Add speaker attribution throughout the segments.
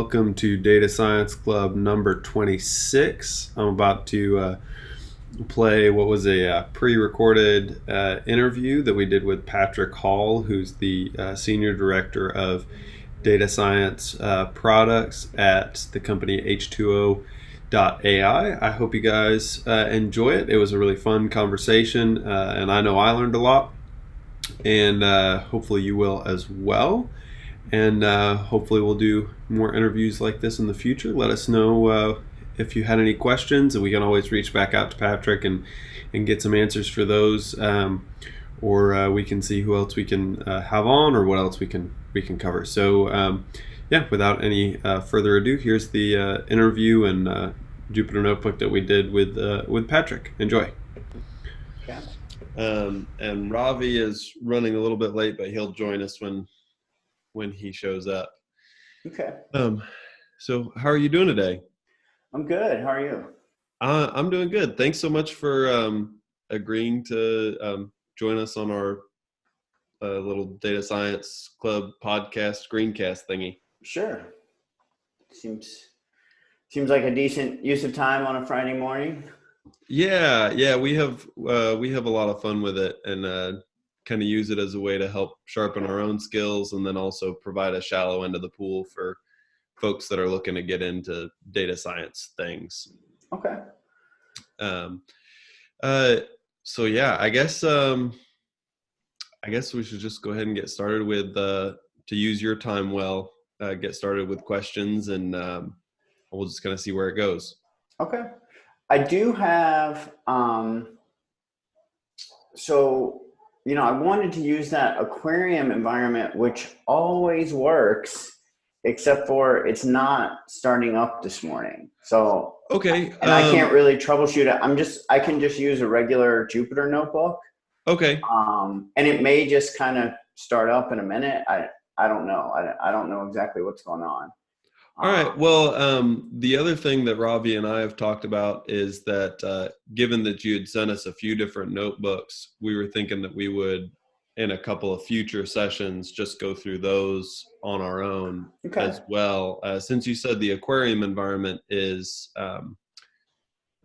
Speaker 1: Welcome to Data Science Club number 26. I'm about to uh, play what was a uh, pre recorded uh, interview that we did with Patrick Hall, who's the uh, Senior Director of Data Science uh, Products at the company H2O. AI. I hope you guys uh, enjoy it. It was a really fun conversation, and I know I learned a lot, and hopefully you will as well and uh, hopefully we'll do more interviews like this in the future. Let us know uh, if you had any questions, and we can always reach back out to Patrick and and get some answers for those, um, or uh, we can see who else we can uh, have on, or what else we can we can cover. So um, yeah, without any uh, further ado, here's the uh, interview and Jupyter Notebook that we did with with Patrick. Enjoy. Um, and Ravi is running a little bit late, but he'll join us when when he shows up.
Speaker 2: Okay.
Speaker 1: Um, so how are you doing today?
Speaker 2: I'm good. How are you?
Speaker 1: Uh, I'm doing good. Thanks so much for um, agreeing to um, join us on our uh, little data science club podcast screencast thingy.
Speaker 2: Sure. Seems seems like a decent use of time on a Friday morning.
Speaker 1: Yeah, yeah, we have uh, we have a lot of fun with it, and uh, kind of use it as a way to help sharpen our own skills and then also provide a shallow end of the pool for folks that are looking to get into data science things.
Speaker 2: Okay.
Speaker 1: Um, uh, so yeah, I guess um, I guess we should just go ahead and get started with uh, to use your time well. Uh, get started with questions, and um, we'll just kind of see where it goes.
Speaker 2: Okay. I do have um, so you know, I wanted to use that aquarium environment, which always works, except for it's not starting up this morning. So
Speaker 1: okay,
Speaker 2: and um, I can't really troubleshoot it. I'm just I can just use a regular Jupyter notebook.
Speaker 1: Okay.
Speaker 2: Um, and it may just kind of start up in a minute. I I don't know. I I don't know exactly what's going on.
Speaker 1: All right. Well, um, the other thing that Ravi and I have talked about is that uh, given that you had sent us a few different notebooks, we were thinking that we would, in a couple of future sessions, just go through those on our own okay. as well. Uh, since you said the aquarium environment is um,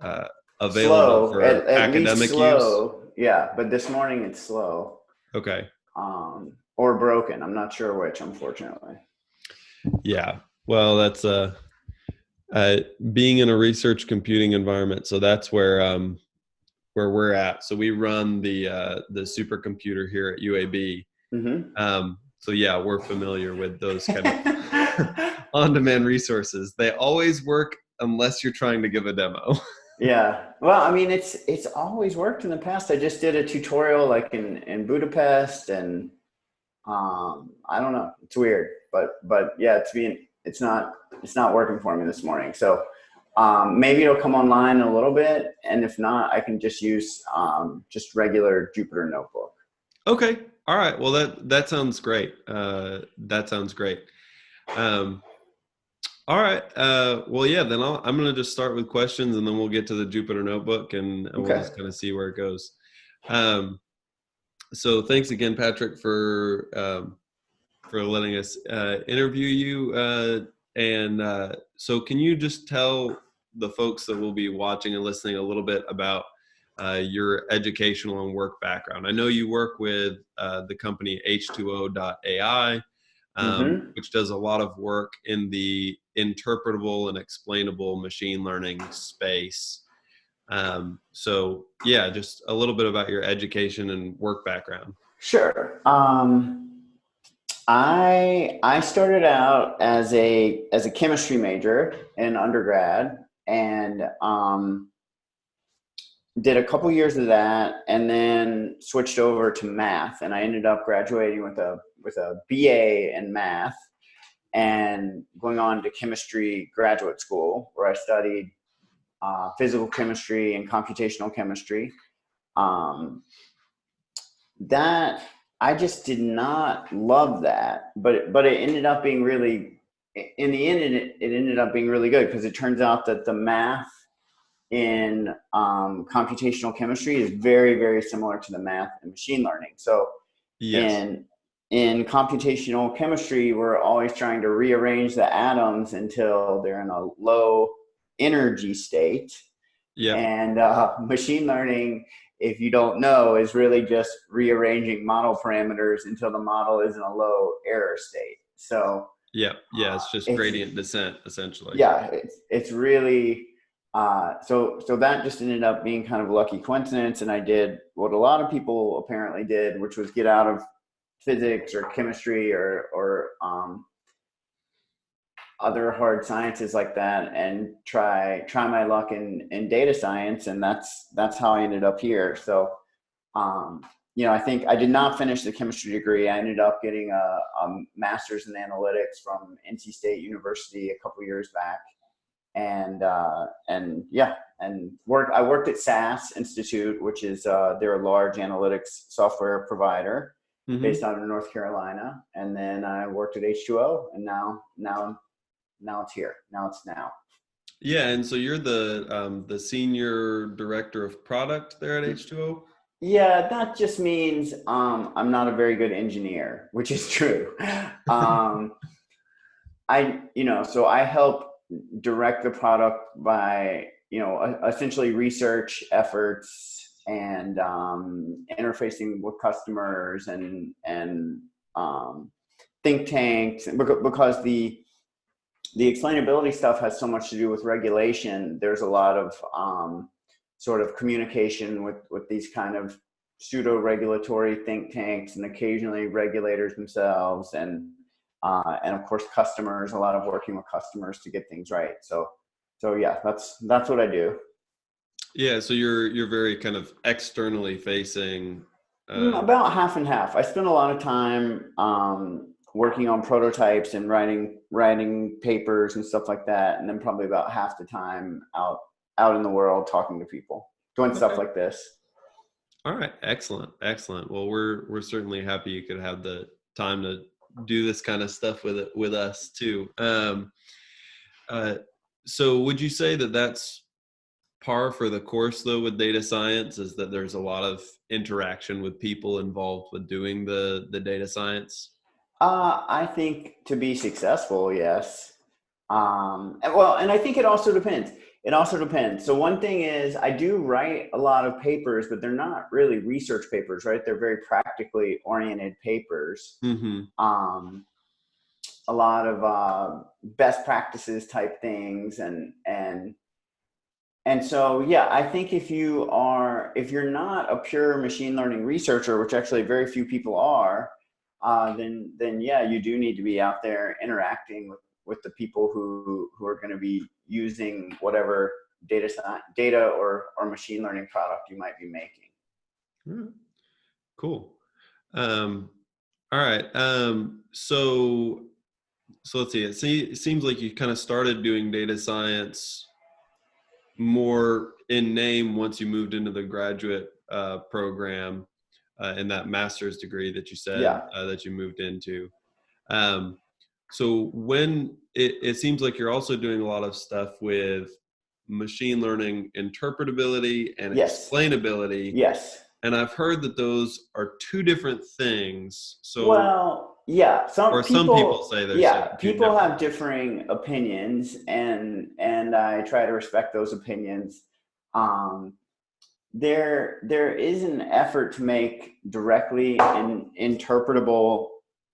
Speaker 1: uh, available slow. for at, at academic
Speaker 2: slow. use. Yeah, but this morning it's slow.
Speaker 1: Okay.
Speaker 2: Um, or broken. I'm not sure which, unfortunately.
Speaker 1: Yeah, well, that's uh, uh, being in a research computing environment. So that's where um, where we're at. So we run the uh, the supercomputer here at UAB. Mm-hmm. Um, so yeah, we're familiar with those kind of on-demand resources. They always work unless you're trying to give a demo.
Speaker 2: yeah. Well, I mean, it's it's always worked in the past. I just did a tutorial like in in Budapest, and um, I don't know. It's weird, but but yeah, it's being it's not it's not working for me this morning. So um, maybe it'll come online in a little bit, and if not, I can just use um, just regular Jupyter Notebook.
Speaker 1: Okay. All right. Well, that that sounds great. Uh, that sounds great. Um, all right. Uh, well, yeah. Then i am going to just start with questions, and then we'll get to the Jupyter Notebook, and, and okay. we'll just kind of see where it goes. Um, so, thanks again, Patrick, for um, for letting us uh, interview you. Uh, and uh, so, can you just tell the folks that will be watching and listening a little bit about uh, your educational and work background? I know you work with uh, the company H2O.ai, um, mm-hmm. which does a lot of work in the interpretable and explainable machine learning space. Um, so, yeah, just a little bit about your education and work background.
Speaker 2: Sure. Um, I I started out as a as a chemistry major in undergrad and um, did a couple years of that and then switched over to math and I ended up graduating with a with a BA in math and going on to chemistry graduate school where I studied uh, physical chemistry and computational chemistry. Um, that I just did not love that, but but it ended up being really. In the end, it, it ended up being really good because it turns out that the math in um, computational chemistry is very very similar to the math in machine learning. So
Speaker 1: yes.
Speaker 2: in in computational chemistry, we're always trying to rearrange the atoms until they're in a low energy state.
Speaker 1: Yeah.
Speaker 2: And uh, machine learning, if you don't know, is really just rearranging model parameters until the model is in a low error state. So
Speaker 1: yeah, yeah, it's just
Speaker 2: it's-
Speaker 1: gradient descent essentially.
Speaker 2: yeah, it's it's really uh, so so that just ended up being kind of a lucky coincidence, and I did what a lot of people apparently did, which was get out of physics or chemistry or or um, other hard sciences like that, and try try my luck in in data science, and that's that's how I ended up here. So. Um, you know, I think I did not finish the chemistry degree. I ended up getting a, a master's in analytics from NC State University a couple years back, and uh, and yeah, and work. I worked at SAS Institute, which is uh, they're a large analytics software provider
Speaker 1: Mhm.
Speaker 2: based out of North Carolina, and then I worked at H2O, and now now now it's here. Now it's now.
Speaker 1: Yeah, and so you're the um, the senior director of product there at H2O.
Speaker 2: Yeah, that just means um, I'm not a very good engineer, which is true. Um, I, you know, so I help direct the product by, you know, essentially research efforts and um, interfacing with customers and and um, think tanks, because the the explainability stuff has so much to do with regulation. There's a lot of um, sort of communication with with these kind of pseudo regulatory think tanks and occasionally regulators themselves and uh, and of course customers a lot of working with customers to get things right so so yeah that's that's what i do
Speaker 1: Yeah, so you're you're very kind of externally facing.
Speaker 2: Mm,
Speaker 1: Uh,
Speaker 2: about half and half i spend a lot of time um, working on prototypes and writing writing papers and stuff like that and then probably about half the time out out in the world talking to people doing stuff like this
Speaker 1: all right, excellent, excellent. Well, we're we're certainly happy you could have the time to do this kind of stuff with it with us too. Um, uh, so, would you say that that's par for the course though with data science? Is that there's a lot of interaction with people involved with doing the the data science?
Speaker 2: Uh, I think to be successful, yes. Um, well, and I think it also depends. It also depends. So one thing is, I do write a lot of papers, but they're not really research papers, right? They're very practically oriented papers.
Speaker 1: Mm-hmm.
Speaker 2: Um, a lot of uh, best practices type things, and and and so yeah, I think if you are if you're not a pure machine learning researcher, which actually very few people are, uh, then then yeah, you do need to be out there interacting with, with the people who who are going to be using whatever data science, data or or machine learning product you might be making.
Speaker 1: Alright. Cool. Um, all right. Um, so, so let's see. It, see, it seems like you kind of started doing data science more in name once you moved into the graduate uh, program uh, in that master's degree that you said
Speaker 2: Yeah.
Speaker 1: uh, that you moved into. Um, so when it, it seems like you're also doing a lot of stuff with machine learning interpretability and
Speaker 2: Yes.
Speaker 1: explainability
Speaker 2: Yes.
Speaker 1: and I've heard that those are two different things. So,
Speaker 2: well, yeah. Some
Speaker 1: or
Speaker 2: people,
Speaker 1: some people say there's
Speaker 2: yeah. People
Speaker 1: different-
Speaker 2: have differing opinions, and and I try to respect those opinions. Um, there there is an effort to make directly in, interpretable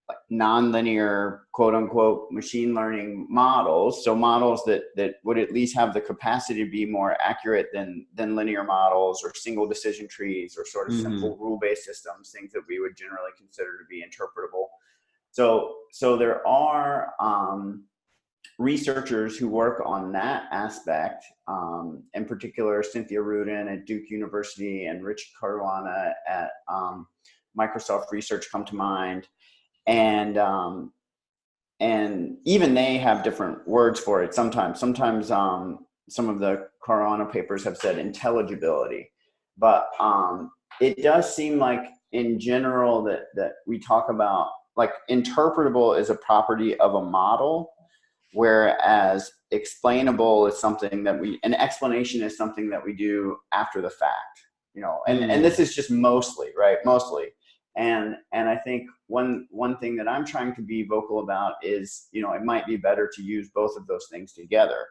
Speaker 2: like, nonlinear quote unquote machine learning models so models that that would at least have the capacity to be more accurate than than linear models or single decision trees or sort of
Speaker 1: Mhm.
Speaker 2: simple rule based systems things that we would generally consider to be interpretable so so there are um, researchers who work on that aspect, um, in particular Cynthia Rudin at Duke University and Rich Caruana at um, Microsoft Research come to mind, and um, and even they have different words for it. Sometimes, sometimes um, some of the Caruana papers have said intelligibility, but um, it does seem like in general that that we talk about like interpretable is a property of a model whereas explainable is something that we an explanation is something that we do after the fact you know and and this is just mostly right mostly. And and i think one one thing that i'm trying to be vocal about is you know it might be better to use both of those things together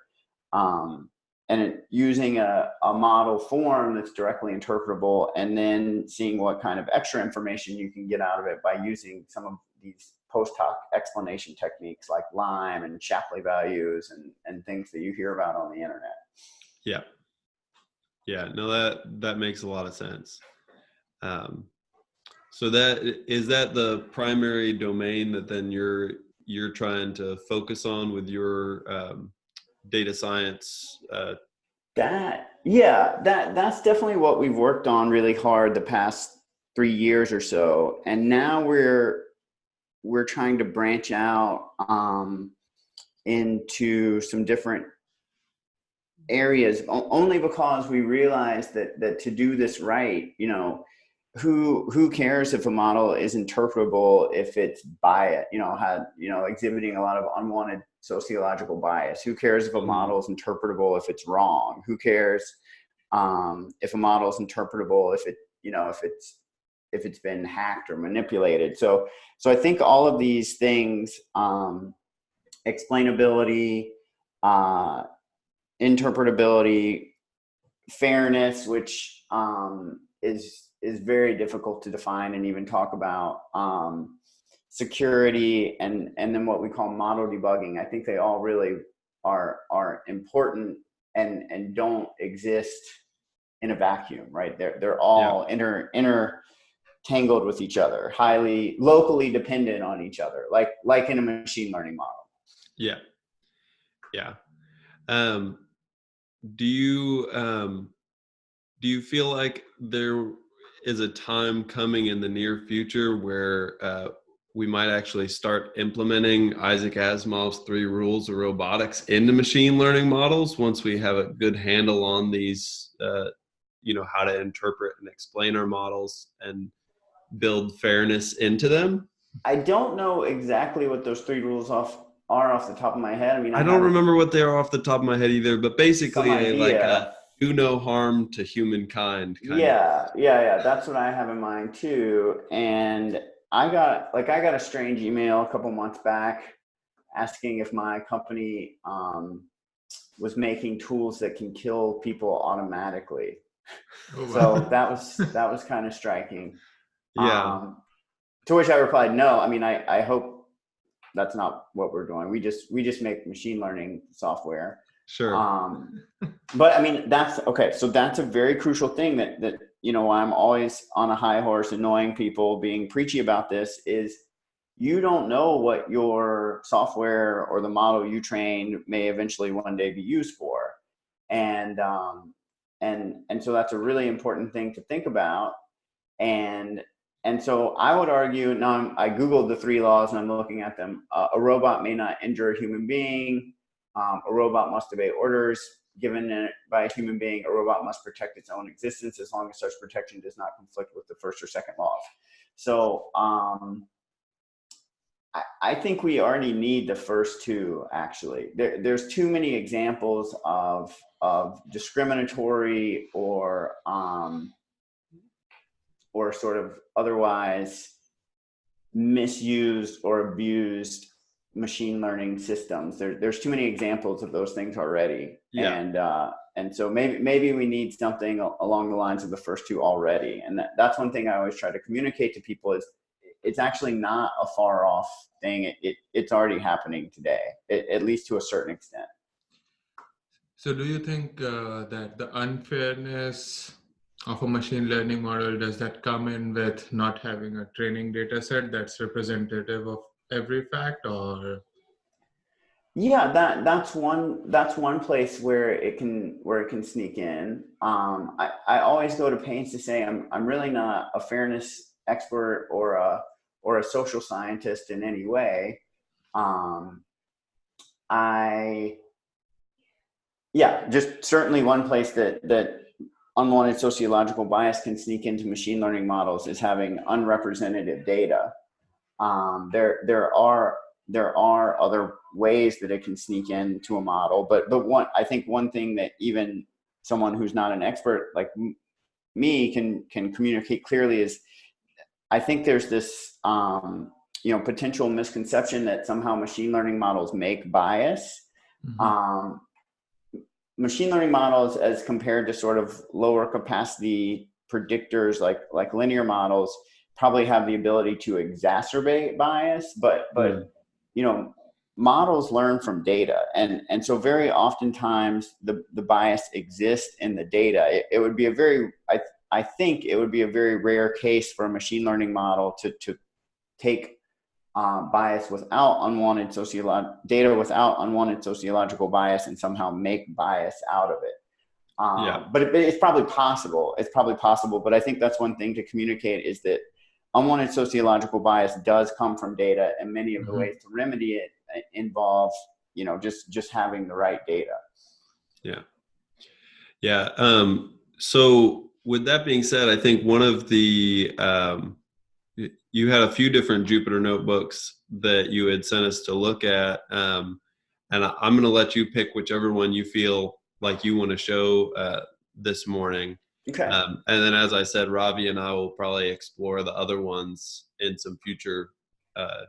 Speaker 2: um, and it, using a, a model form that's directly interpretable and then seeing what kind of extra information you can get out of it by using some of these post hoc explanation techniques like lime and shapley values and, and things that you hear about on the internet.
Speaker 1: Yeah. Yeah no that that makes a lot of sense. Um, so that is that the primary domain that then you're you're trying to focus on with your um, data science. Uh,
Speaker 2: that yeah, that that's definitely what we've worked on really hard the past three years or so, and now we're we're trying to branch out um, into some different areas only because we realize that that to do this right you know who who cares if a model is interpretable if it's bias you know had you know exhibiting a lot of unwanted sociological bias who cares if a mm-hmm. model is interpretable if it's wrong who cares um, if a model is interpretable if it you know if it's if it's been hacked or manipulated so so i think all of these things um, explainability uh, interpretability fairness which um, is is very difficult to define and even talk about. Um, security and and then what we call model debugging. I think they all really are are important and and don't exist in a vacuum, right? They're they're all yeah. inter inter tangled with each other, highly locally dependent on each other, like like in a machine learning model.
Speaker 1: Yeah, yeah. Um, do you um, do you feel like there is a time coming in the near future where uh, we might actually start implementing Isaac Asimov's three rules of robotics into machine learning models once we have a good handle on these, uh, you know, how to interpret and explain our models and build fairness into them.
Speaker 2: I don't know exactly what those three rules off are off the top of my head. I mean,
Speaker 1: I, I don't remember what they are off the top of my head either, but basically, like a, do no harm to humankind.
Speaker 2: yeah, of. yeah, yeah. That's what I have in mind too. And I got like I got a strange email a couple months back asking if my company um, was making tools that can kill people automatically. Oh, wow. So that was that was kind of striking.
Speaker 1: Yeah. Um,
Speaker 2: to which I replied, no. I mean, I I hope that's not what we're doing. We just we just make machine learning software
Speaker 1: Sure. Um,
Speaker 2: but I mean, that's okay. So that's a very crucial thing that that you know I'm always on a high horse, annoying people, being preachy about this. Is you don't know what your software or the model you trained may eventually one day be used for, and um, and and so that's a really important thing to think about. And and so I would argue now I'm, i googled the three laws and I'm looking at them. Uh, a robot may not injure a human being um, a robot must obey orders given by a human being. A robot must protect its own existence as long as such protection does not conflict with the first or second laws. So um, I, I, think we already need the first two. Actually, there, there's too many examples of of discriminatory or um, or sort of otherwise misused or abused machine learning systems. There, there's too many examples of those things already, yeah. and uh, and so maybe maybe we need something along the lines of the first two already. And that, that's one thing I always try to communicate to people is it's actually not a far off thing. It, it it's already happening today, it, at least to a certain extent.
Speaker 3: So, do you think uh, that the unfairness of a machine learning model does that come in with not having a training data set that's representative of every fact or?
Speaker 2: Yeah that that's one that's one place where it can where it can sneak in. Um, I, I always go to pains to say I'm, I'm really not a fairness expert or a or a social scientist in any way. Um, i yeah just certainly one place that that unwanted sociological bias can sneak into machine learning models is having unrepresentative data um, there there are there are other ways that it can sneak into a model, but but one I think one thing that even someone who's not an expert like me can can communicate clearly is I think there's this um, you know potential misconception that somehow machine learning models make bias. Mm-hmm. Um, machine learning models, as compared to sort of lower capacity predictors like like linear models, probably have the ability to exacerbate bias. But but mm. you know models learn from data and and so very oftentimes the the bias exists in the data it, it would be a very i i think it would be a very rare case for a machine learning model to to take uh, bias without unwanted sociological data without unwanted sociological bias and somehow make bias out of it. Um, yeah. But it, it's probably possible. It's probably possible. But I think that's one thing to communicate is that unwanted sociological bias does come from data, and many of the mm-hmm. ways to remedy it uh, involve, you know, just just having the right data.
Speaker 1: Yeah. Yeah. Um, so with that being said, I think one of the um, you had a few different Jupyter notebooks that you had sent us to look at, um, and I, am going to let you pick whichever one you feel like you want to show uh, this morning.
Speaker 2: Okay.
Speaker 1: Um, and then, as I said, Ravi and I will probably explore the other ones in some future uh,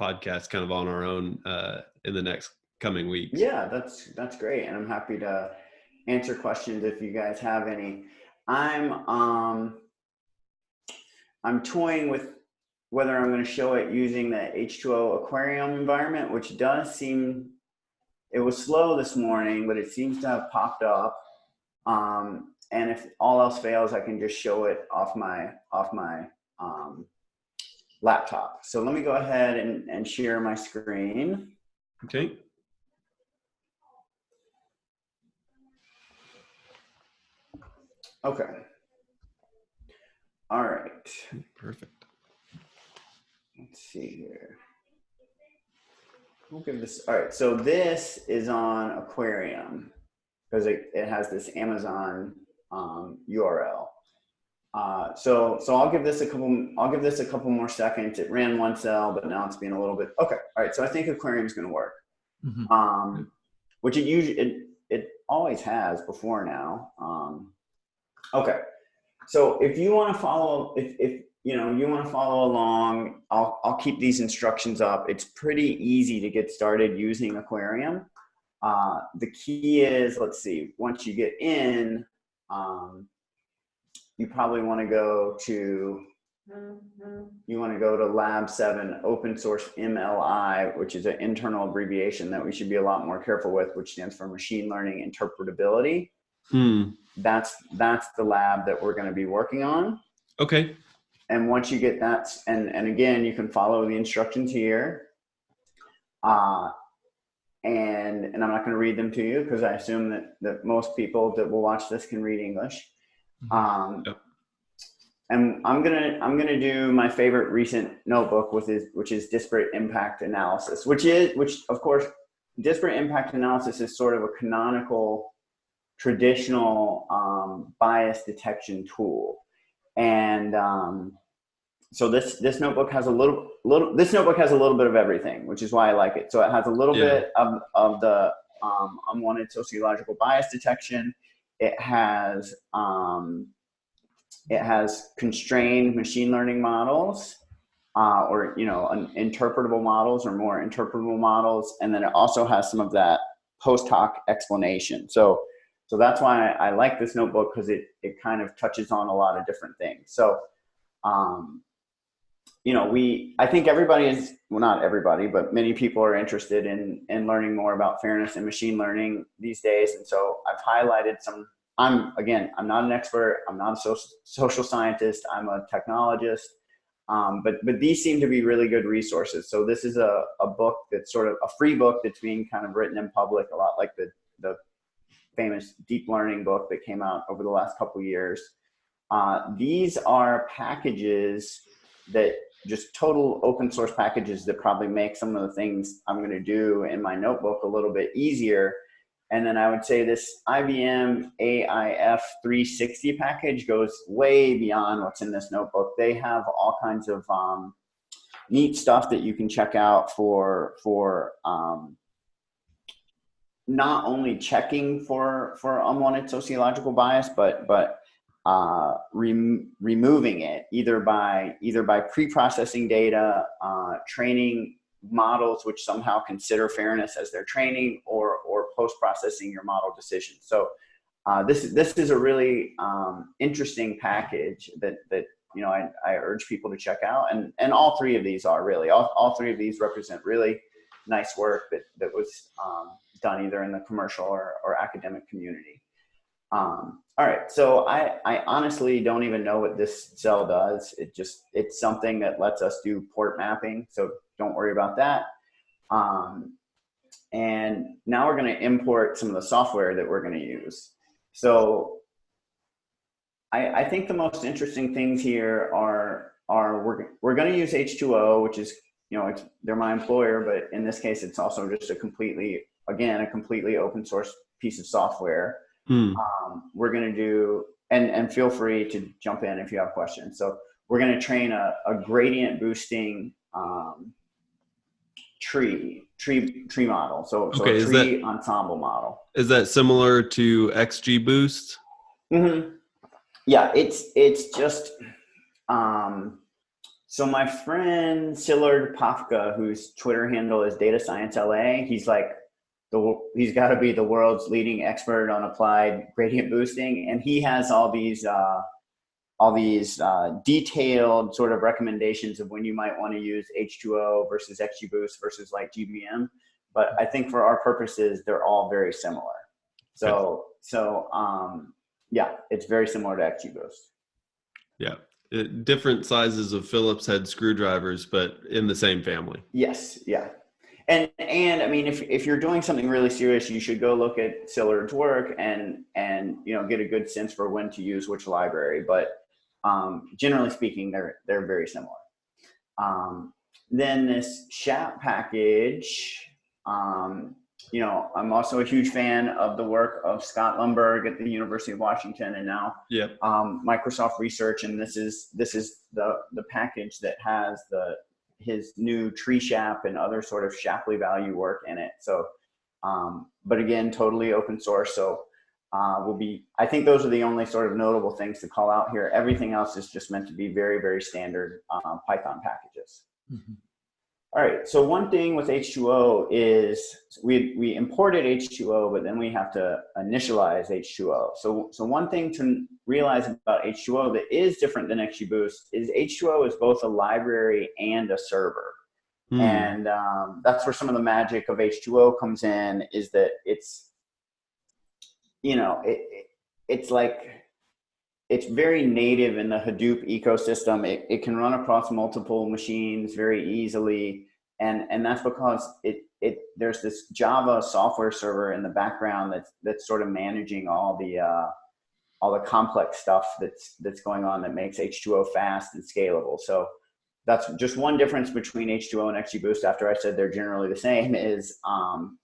Speaker 1: podcasts, kind of on our own uh, in the next coming weeks.
Speaker 2: Yeah, that's that's great, and I'm happy to answer questions if you guys have any. I'm um I'm toying with whether I'm going to show it using the H2O aquarium environment, which does seem, it was slow this morning, but it seems to have popped up. Um, and if all else fails, I can just show it off my, off my um, laptop. So let me go ahead and, and share my screen.
Speaker 1: Okay.
Speaker 2: Okay. All right.
Speaker 1: Perfect.
Speaker 2: Let's see here. We'll give this. All right. So this is on Aquarium because it, it has this Amazon um, URL. Uh, so so I'll give this a couple. I'll give this a couple more seconds. It ran one cell, but now it's being a little bit okay. All right. So I think Aquarium is going to work, mm-hmm. um, which it usually it, it always has before now. Um, okay. So if you want to follow, if, if you know you want to follow along, I'll I'll keep these instructions up. It's pretty easy to get started using Aquarium. Uh, the key is, let's see, once you get in, um, you probably want to go to you want to go to lab 7 open source mli which is an internal abbreviation that we should be a lot more careful with which stands for machine learning interpretability
Speaker 1: Hmm.
Speaker 2: That's that's the lab that we're going to be working on.
Speaker 1: Okay.
Speaker 2: And once you get that, and and again, you can follow the instructions here. Uh, and and I'm not going to read them to you because I assume that that most people that will watch this can read English. Mm-hmm. Um, yep. And I'm gonna I'm gonna do my favorite recent notebook with is which is disparate impact analysis, which is which of course disparate impact analysis is sort of a canonical traditional um, bias detection tool. And um, so this this notebook has a little little this notebook has a little bit of everything, which is why I like it. So it has a little yeah. bit of of the um, unwanted sociological bias detection. It has um, it has constrained machine learning models. Uh, or you know, interpretable models or more interpretable models, and then it also has some of that post hoc explanation. So so that's why I, like this notebook because it, it kind of touches on a lot of different things. So, um, you know, we, I think everybody is, well, not everybody, but many people are interested in, in learning more about fairness and machine learning these days. And so I've highlighted some, I'm, again, I'm not an expert. I'm not a social, social scientist. I'm a technologist. Um, but but these seem to be really good resources. So this is a, a book that's sort of a free book that's being kind of written in public, a lot like the the famous deep learning book that came out over the last couple years. Uh, these are packages that just total open source packages that probably make some of the things I'm going to do in my notebook a little bit easier. And then I would say this IBM AIF 360 package goes way beyond what's in this notebook. They have all kinds of um, neat stuff that you can check out for for um, not only checking for for unwanted sociological bias, but but uh, rem- removing it either by either by pre-processing data, uh, training models which somehow consider fairness as their training, or or post-processing your model decisions. So uh, this this is a really um, interesting package that that you know I, I urge people to check out, and and all three of these are really all, all three of these represent really nice work that that was um, done either in the commercial or, or academic community. Um, all right, so I, I honestly don't even know what this cell does. It just it's something that lets us do port mapping, so don't worry about that. Um, and now we're going to import some of the software that we're going to use. So I, I think the most interesting things here are are we're we're going to use H2O, which is you know they're my employer, but in this case, it's also just a completely again a completely open source piece of software. Hmm. Um, we're going to do and and feel free to jump in if you have questions. So we're going to train a, a gradient boosting um, tree tree tree model. So, so
Speaker 1: okay,
Speaker 2: a tree that, ensemble model.
Speaker 1: Is that similar to XGBoost?
Speaker 2: Mm-hmm. Yeah, it's it's just um, so my friend Szilard Pafka, whose Twitter handle is Data Science LA, he's like the he's got to be the world's leading expert on applied gradient boosting, and he has all these uh, all these uh, detailed sort of recommendations of when you might want to use H2O versus XGBoost versus LightGBM. But I think for our purposes, they're all very similar. So so um, yeah, it's very similar to XGBoost.
Speaker 1: Yeah, it, different sizes of Phillips head screwdrivers, but in the same family.
Speaker 2: Yes, yeah, and and I mean, if if you're doing something really serious, you should go look at Szilard's work and and you know get a good sense for when to use which library. But um, generally speaking, they're they're very similar. Um, then this SHAP package, um, you know, I'm also a huge fan of the work of Scott Lundberg at the University of Washington, and now
Speaker 1: yep.
Speaker 2: um, Microsoft Research. And this is this is the the package that has the his new tree shap and other sort of Shapley value work in it. So, um, but again, totally open source. So uh, will be, I think those are the only sort of notable things to call out here. Everything else is just meant to be very, very standard uh, Python packages. Mm-hmm. All right, so one thing with H2O is we, we imported H2O, but then we have to initialize H2O. So, so one thing to realize about H2O that is different than XGBoost is H2O is both a library and a server. Mm. And um, that's where some of the magic of H2O comes in is that it's, you know, it, it it's like it's very native in the Hadoop ecosystem. It, it can run across multiple machines very easily. And, and that's because it, it, there's this Java software server in the background that's, that's sort of managing all the, uh, all the complex stuff that's, that's going on that makes H2O fast and scalable. So that's just one difference between H2O and XGBoost after I said they're generally the same is um,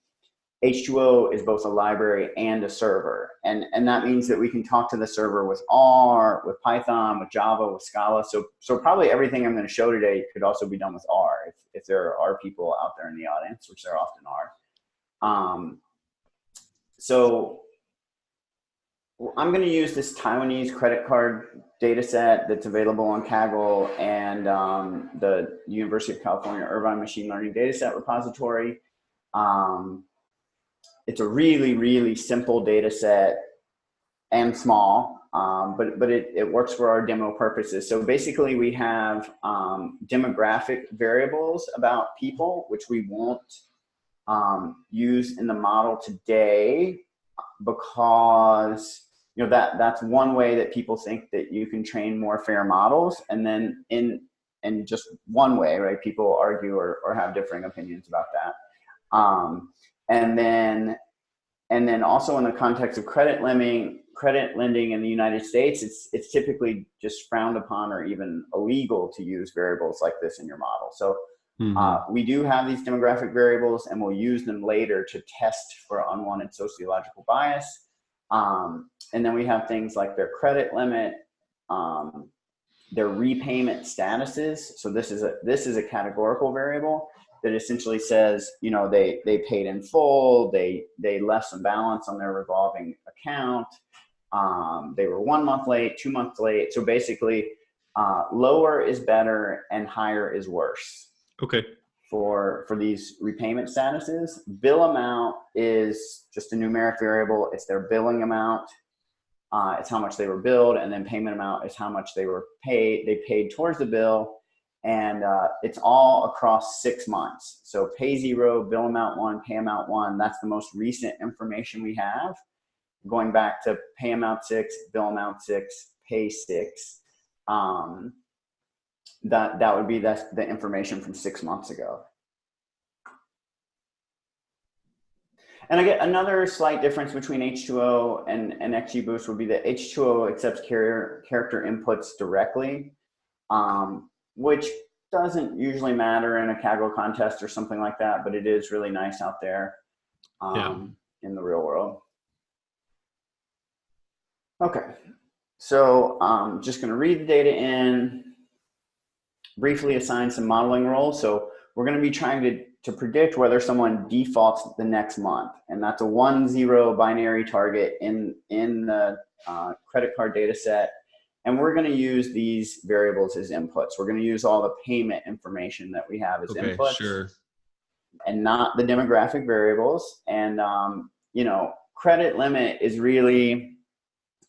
Speaker 2: H2O is both a library and a server. And, and that means that we can talk to the server with R, with Python, with Java, with Scala. So, so probably everything I'm going to show today could also be done with R if, if there are people out there in the audience, which there often are. Um, so I'm going to use this Taiwanese credit card data set that's available on Kaggle and um, the University of California Irvine Machine Learning Dataset Repository. Um, it's a really really simple data set and small um, but but it, it works for our demo purposes. So basically we have um, demographic variables about people which we won't um, use in the model today because you know that that's one way that people think that you can train more fair models. And then in in just one way right people argue or, or have differing opinions about that. Um, and then and then also in the context of credit lending credit lending in the united states it's it's typically just frowned upon or even illegal to use variables like this in your model. So mm-hmm. uh, we do have these demographic variables and we'll use them later to test for unwanted sociological bias. Um, and then we have things like their credit limit um, their repayment statuses. So this is a this is a categorical variable that essentially says, you know, they they paid in full, they they left some balance on their revolving account, Um, they were one month late, two months late. So basically, uh, lower is better and higher is worse
Speaker 1: Okay.
Speaker 2: for for these repayment statuses. Bill amount is just a numeric variable. It's their billing amount. Uh, it's how much they were billed, and then payment amount is how much they were paid. They paid towards the bill, and uh, it's all across six months. So pay zero, bill amount one, pay amount one. That's the most recent information we have. Going back to pay amount six, bill amount six, pay six. Um, that that would be that's the information from six months ago. And I get another slight difference between H2O and, and XGBoost would be that H2O accepts carrier, character inputs directly, um, which doesn't usually matter in a Kaggle contest or something like that, but it is really nice out there um, yeah. in the real world. Okay, so I'm um, just going to read the data in, briefly assign some modeling roles. So we're going to be trying to, to predict whether someone defaults the next month. And that's a one zero binary target in, in the uh, credit card data set. And we're going to use these variables as inputs. We're going to use all the payment information that we have as
Speaker 1: okay,
Speaker 2: inputs.
Speaker 1: Sure.
Speaker 2: And not the demographic variables. And, um, you know, credit limit is really,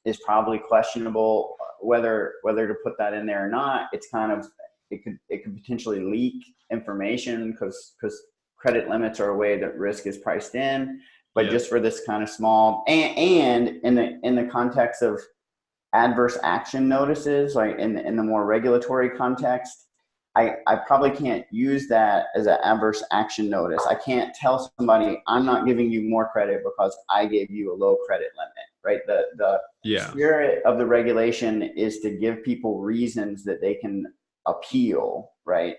Speaker 2: is probably questionable whether whether to put that in there or not. It's kind of it could it could potentially leak information because because credit limits are a way that risk is priced in but yeah. just for this kind of small and, and in the in the context of adverse action notices like in, in the more regulatory context I, I probably can't use that as an adverse action notice. I can't tell somebody I'm not giving you more credit because I gave you a low credit limit, right? The the
Speaker 1: yeah.
Speaker 2: spirit of the regulation is to give people reasons that they can appeal, right?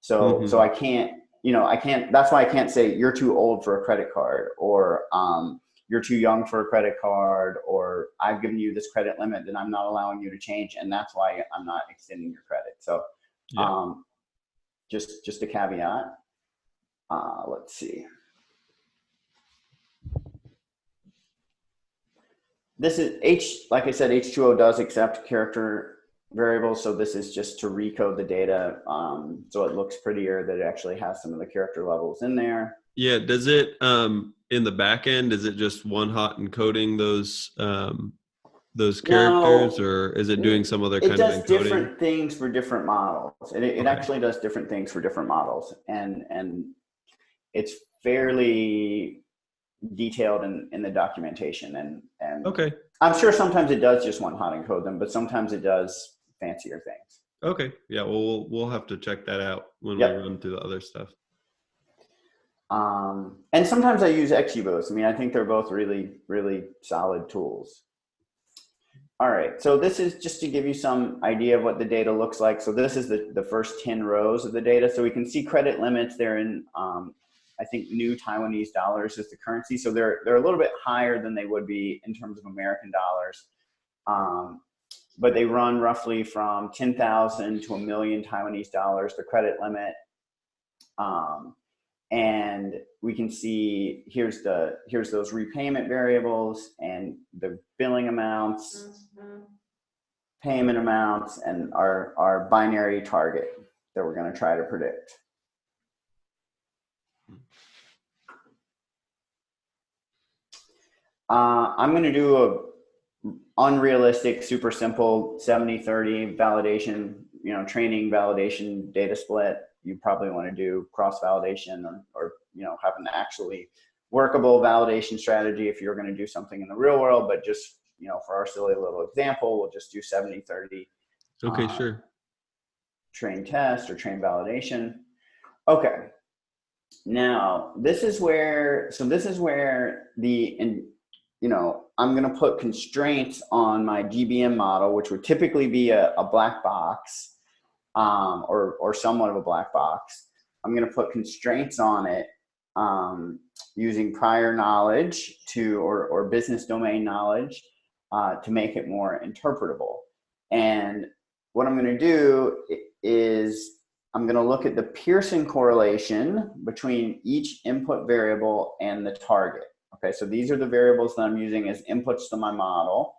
Speaker 2: So mm-hmm. so I can't, you know, I can't. That's why I can't say you're too old for a credit card or um, you're too young for a credit card or I've given you this credit limit that I'm not allowing you to change, and that's why I'm not extending your credit. So yeah. um, just just a caveat. Uh, let's see. This is H, like I said, H2O does accept character variables. So this is just to recode the data um, so it looks prettier that it actually has some of the character levels in there.
Speaker 1: Yeah. Does it um, in the back end? Is it just one hot encoding those um, those characters, no, or is it doing some other kind of encoding?
Speaker 2: It does different things for different models. It, it okay. actually does different things for different models, and and it's fairly detailed in, in the documentation and and
Speaker 1: okay
Speaker 2: i'm sure sometimes it does just one hot encode them but sometimes it does fancier things.
Speaker 1: Okay. Yeah. Well, we'll, we'll have to check that out when yep. we run through the other stuff.
Speaker 2: Um, and sometimes I use XGBoost. I mean, I think they're both really, really solid tools. All right, so this is just to give you some idea of what the data looks like. So this is the, the first 10 rows of the data. So we can see credit limits. They're in, um, I think, new Taiwanese dollars is the currency. So they're, they're a little bit higher than they would be in terms of American dollars. Um, but they run roughly from 10,000 to a million Taiwanese dollars, the credit limit. Um, and we can see here's the here's those repayment variables and the billing amounts, mm-hmm. payment amounts, and our our binary target that we're going to try to predict. Uh, I'm going to do a unrealistic, super simple 70 30 validation, you know, training validation data split. You probably want to do cross validation or, or, you know, have an actually workable validation strategy if you're going to do something in the real world. But just, you know, for our silly little example, we'll just do 70 30.
Speaker 1: Okay, uh, sure.
Speaker 2: Train test or train validation. Okay. Now, this is where, so this is where the, in, you know, I'm going to put constraints on my GBM model, which would typically be a, a black box um, or, or somewhat of a black box. I'm going to put constraints on it um, using prior knowledge to or, or business domain knowledge uh, to make it more interpretable. And what I'm going to do is I'm going to look at the Pearson correlation between each input variable and the target. Okay, so these are the variables that I'm using as inputs to my model.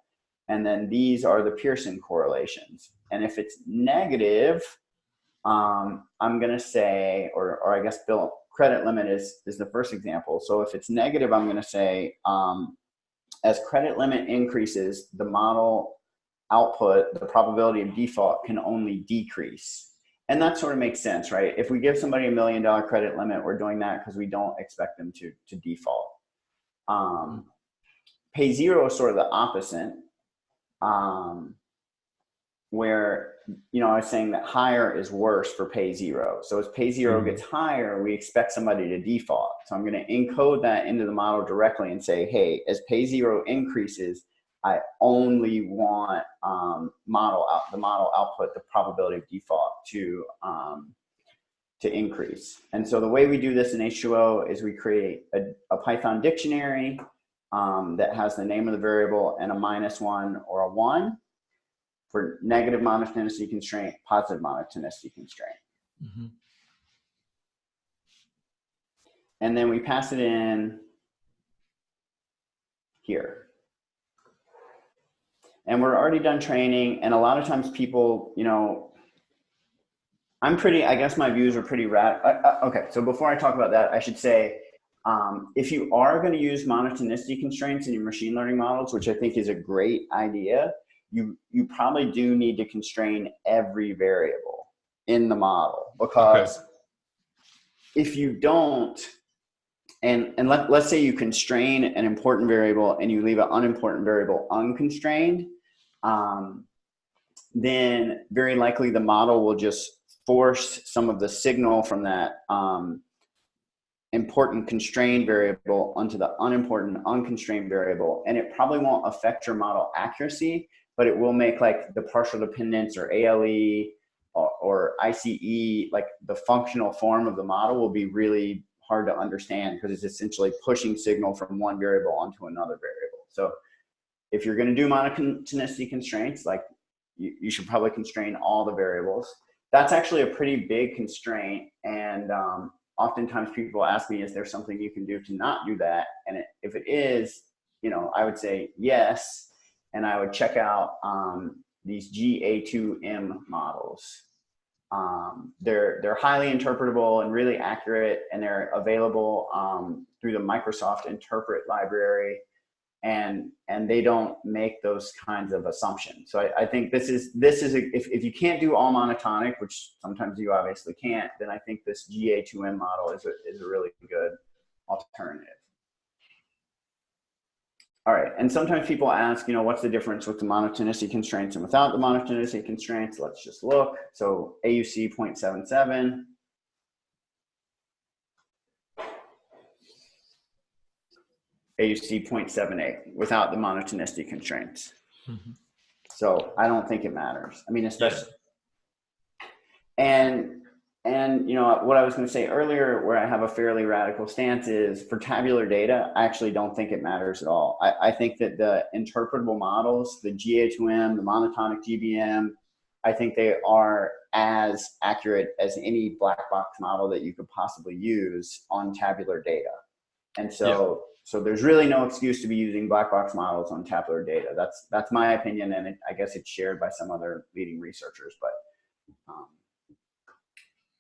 Speaker 2: And then these are the Pearson correlations. And if it's negative, um, I'm going to say, or, or I guess bill credit limit is, is the first example. So if it's negative, I'm going to say um, as credit limit increases, the model output, the probability of default can only decrease. And that sort of makes sense, right? If we give somebody a million dollar credit limit, we're doing that because we don't expect them to, to default. Um, pay zero is sort of the opposite, um, where, you know, I was saying that higher is worse for pay zero. So as pay 0 mm-hmm. gets higher, we expect somebody to default. So I'm going to encode that into the model directly and say, hey, as pay zero increases, I only want um, model out the model output, the probability of default to um, to increase. And so the way we do this in H2O is we create a, a Python dictionary um, that has the name of the variable and a minus one or a one for negative monotonicity constraint, positive monotonicity constraint. Mm-hmm. And then we pass it in here and we're already done training and a lot of times people you know i'm pretty i guess my views are pretty rad uh, uh, okay so before i talk about that i should say um, if you are going to use monotonicity constraints in your machine learning models which i think is a great idea you you probably do need to constrain every variable in the model because okay. if you don't and and let, let's say you constrain an important variable and you leave an unimportant variable unconstrained um, then very likely the model will just force some of the signal from that um, important constrained variable onto the unimportant unconstrained variable and it probably won't affect your model accuracy but it will make like the partial dependence or ale or, ice like the functional form of the model will be really hard to understand because it's essentially pushing signal from one variable onto another variable. So if you're going to do monotonicity constraints, like you, you, should probably constrain all the variables. That's actually a pretty big constraint. And um, oftentimes people ask me, is there something you can do to not do that? And it, if it is, you know, I would say yes. And I would check out um, these GA2M models. Um, they're they're highly interpretable and really accurate, and they're available um, through the Microsoft Interpret library, and and they don't make those kinds of assumptions. So I, I think this is this is a, if if you can't do all monotonic, which sometimes you obviously can't, then I think this GA2M model is a, is a really good alternative. All right, and sometimes people ask, you know, what's the difference with the monotonicity constraints and without the monotonicity constraints? Let's just look. So AUC 0.77. AUC 0.78 without the monotonicity constraints. Mm-hmm. So I don't think it matters. I mean, especially, yeah. and and you know what I was going to say earlier, where I have a fairly radical stance is for tabular data. I actually don't think it matters at all. I, I think that the interpretable models, the GA2M, the monotonic GBM, I think they are as accurate as any black box model that you could possibly use on tabular data. And so, yeah. so there's really no excuse to be using black box models on tabular data. That's that's my opinion, and it, I guess it's shared by some other leading researchers. But um,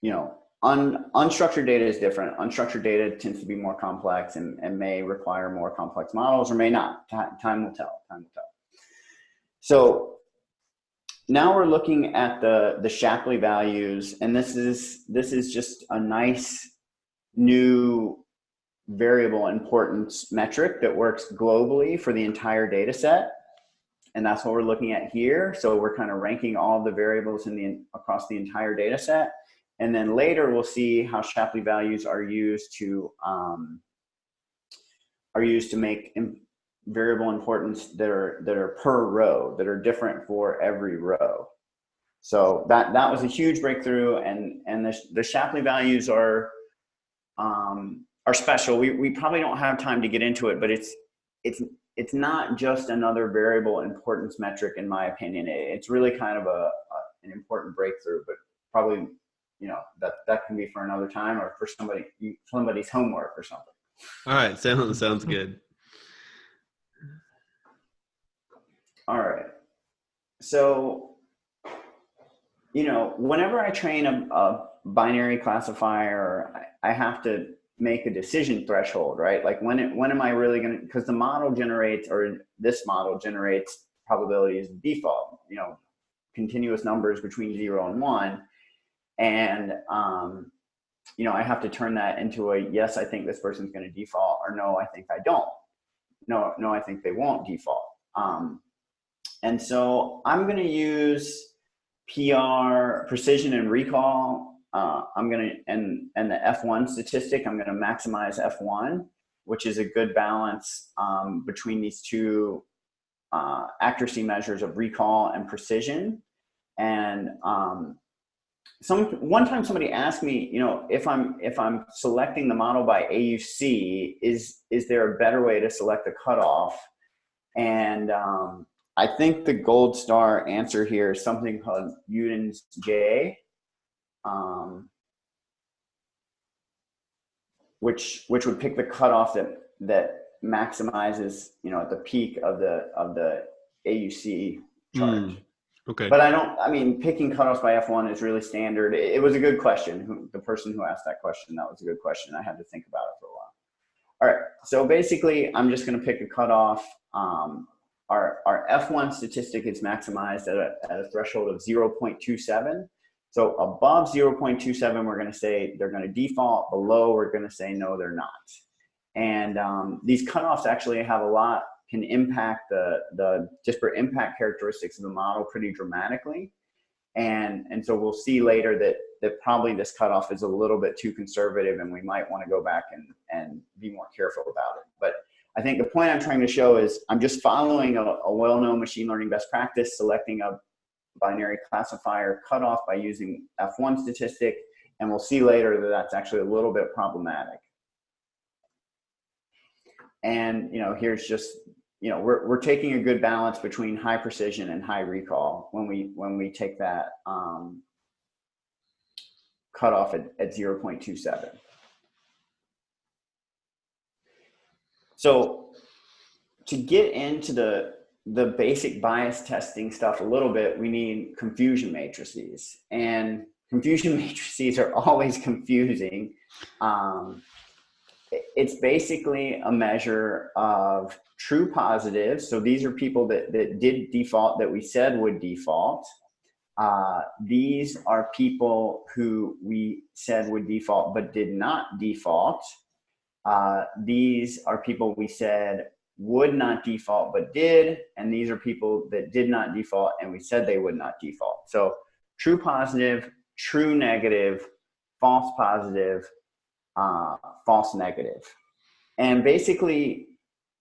Speaker 2: you know, un, unstructured data is different. Unstructured data tends to be more complex and, and may require more complex models or may not. time will tell. Time will tell. So now we're looking at the the Shapley values, and this is this is just a nice new variable importance metric that works globally for the entire data set and that's what we're looking at here so we're kind of ranking all the variables in the across the entire data set and then later we'll see how Shapley values are used to um, are used to make variable importance that are that are per row that are different for every row. So that that was a huge breakthrough, and and the the Shapley values are um, are special. We we probably don't have time to get into it, but it's it's it's not just another variable importance metric, in my opinion. It's really kind of a, a an important breakthrough, but probably you know that that can be for another time or for somebody somebody's homework or something
Speaker 1: all right sounds sounds good
Speaker 2: all right so, you know, whenever I train a, a binary classifier, I, I have to make a decision threshold, right? Like when it, when am I really going to, because the model generates, or this model generates probabilities default, you know, continuous numbers between zero and one. And, um, you know, I have to turn that into a yes, I think this person's going to default, or no, I think I don't. No, no, I think they won't default. Um, and so I'm going to use PR precision and recall uh, I'm going to, and, and the F1 statistic, I'm going to maximize F1, which is a good balance um, between these two uh, accuracy measures of recall and precision. And um, some one time somebody asked me, you know, if I'm if I'm selecting the model by AUC, is is there a better way to select the cutoff? And um, I think the gold star answer here is something called Youden's J, um, which which would pick the cutoff that that maximizes you know at the peak of the of the AUC chart. Mm,
Speaker 1: okay.
Speaker 2: But I don't. I mean, picking cutoffs by F1 is really standard. It, it was a good question. the person who asked that question, that was a good question. I had to think about it for a while. All right. So basically, I'm just going to pick a cutoff. Um, our, our F1 statistic is maximized at a, at a threshold of 0.27. So above 0.27, we're going to say they're going to default. Below, we're going to say no, they're not. And um, these cutoffs actually have a lot, can impact the, the disparate impact characteristics of the model pretty dramatically. And, and so we'll see later that, that probably this cutoff is a little bit too conservative and we might want to go back and, and be more careful about it. But I think the point I'm trying to show is I'm just following a, a well-known machine learning best practice, selecting a binary classifier cutoff by using F1 statistic, and we'll see later that that's actually a little bit problematic. And you know, here's just you know we're we're taking a good balance between high precision and high recall when we when we take that um, cutoff at, at 0.27. So to get into the the basic bias testing stuff a little bit, we need confusion matrices. And confusion matrices are always confusing. Um, it's basically a measure of true positives. So these are people that, that did default that we said would default. Uh, these are people who we said would default but did not default. Uh, these are people we said would not default but did, and these are people that did not default and we said they would not default. So true positive, true negative, false positive, uh, false negative. And basically,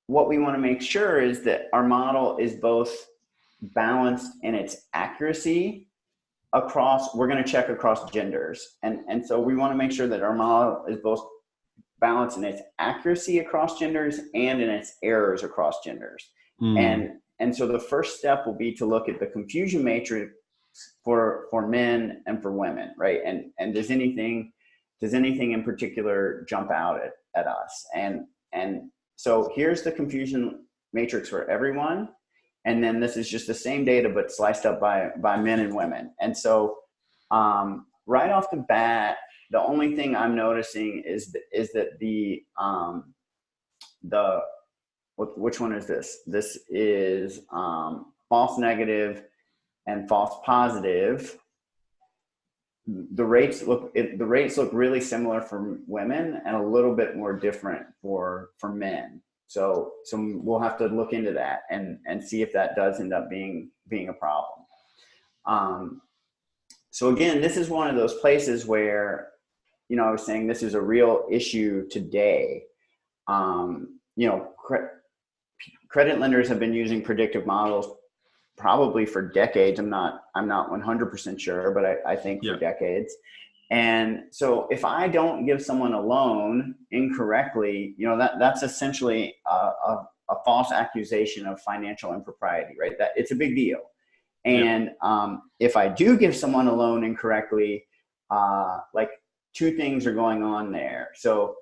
Speaker 2: what we want to make sure is that our model is both balanced in its accuracy across we're going to check across genders and and so we want to make sure that our model is both balanced in its accuracy across genders and in its errors across genders. Mm. And and so the first step will be to look at the confusion matrix for for men and for women, right? And and does anything does anything in particular jump out at, at us? And and so here's the confusion matrix for everyone. And then this is just the same data but sliced up by by men and women. And so um, right off the bat, the only thing I'm noticing is is that the um, the which one is this? This is um, false negative and false positive. The rates look it, the rates look really similar for women and a little bit more different for for men. So so we'll have to look into that and and see if that does end up being being a problem. Um, so again, this is one of those places where you know, I was saying this is a real issue today. Um, you know, cre- credit lenders have been using predictive models probably for decades. I'm not, I'm not 100% sure, but I, I think yeah. for decades. And so if I don't give someone a loan incorrectly, you know, that, that's essentially a, a, a false accusation of financial impropriety, right? That it's a big deal. And yeah. um, if I do give someone a loan incorrectly, uh, like two things are going on there. So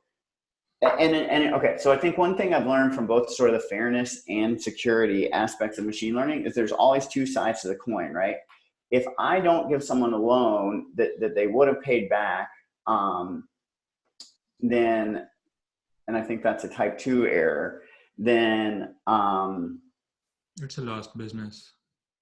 Speaker 2: and and okay so i think one thing i've learned from both sort of the fairness and security aspects of machine learning is there's always two sides to the coin right? If i don't give someone a loan that, that they would have paid back um, then and i think that's a type 2 error then um,
Speaker 3: it's a lost business.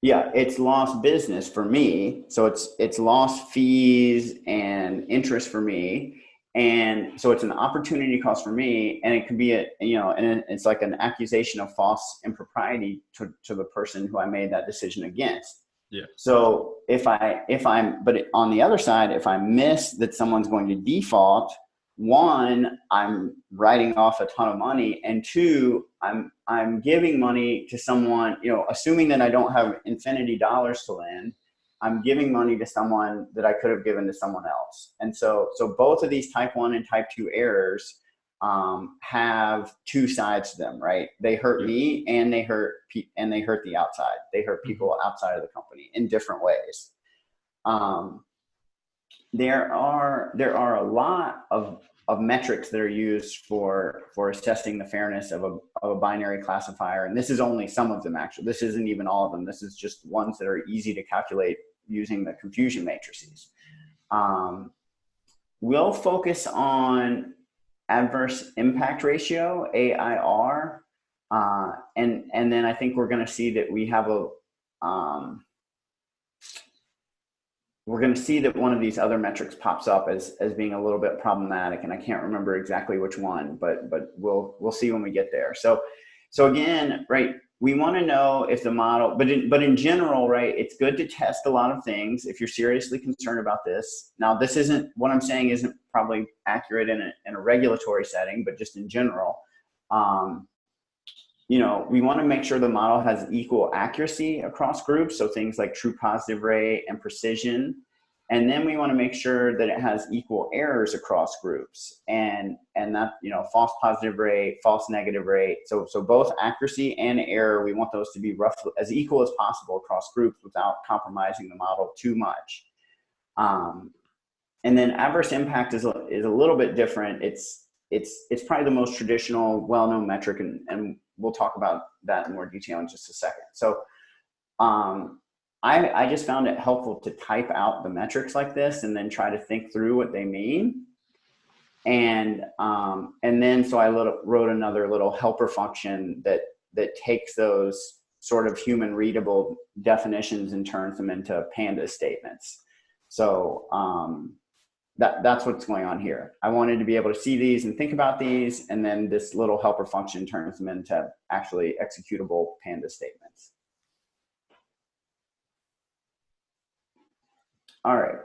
Speaker 2: Yeah it's lost business for me. So it's it's lost fees and interest for me and so it's an opportunity cost for me and it can be a you know and it's like an accusation of false impropriety to, to the person who i made that decision against.
Speaker 1: Yeah.
Speaker 2: So if i if i'm but on the other side if i miss that someone's going to default one i'm writing off a ton of money and two i'm i'm giving money to someone you know assuming that i don't have infinity dollars to lend I'm giving money to someone that I could have given to someone else. And so, so both of these type one and type two errors um, have two sides to them, right? They hurt me and they hurt pe- and they hurt the outside. They hurt mm-hmm. people outside of the company in different ways. Um, there are there are a lot of of metrics that are used for for assessing the fairness of a, of a binary classifier. And this is only some of them actually. This isn't even all of them. This is just ones that are easy to calculate using the confusion matrices. Um, we'll focus on adverse impact ratio air uh, and and then i think we're going to see that we have a um, we're going to see that one of these other metrics pops up as, as being a little bit problematic and i can't remember exactly which one but but we'll we'll see when we get there. So so again right we want to know if the model but in, but in general right it's good to test a lot of things if you're seriously concerned about this. Now this isn't what i'm saying isn't probably accurate in a, in a regulatory setting but just in general um, you know, we want to make sure the model has equal accuracy across groups. So things like true positive rate and precision. And then we want to make sure that it has equal errors across groups and, and that, you know, false positive rate, false negative rate. So, so both accuracy and error, we want those to be roughly as equal as possible across groups without compromising the model too much. Um, and then adverse impact is a, is a little bit different. It's, it's, it's probably the most traditional, well-known metric and, and we'll talk about that in more detail in just a second. So um, I, I just found it helpful to type out the metrics like this and then try to think through what they mean. And um, and then so I wrote another little helper function that that takes those sort of human readable definitions and turns them into pandas statements. So um, that, that's what's going on here. I wanted to be able to see these and think about these, and then this little helper function turns them into actually executable Panda statements. All right.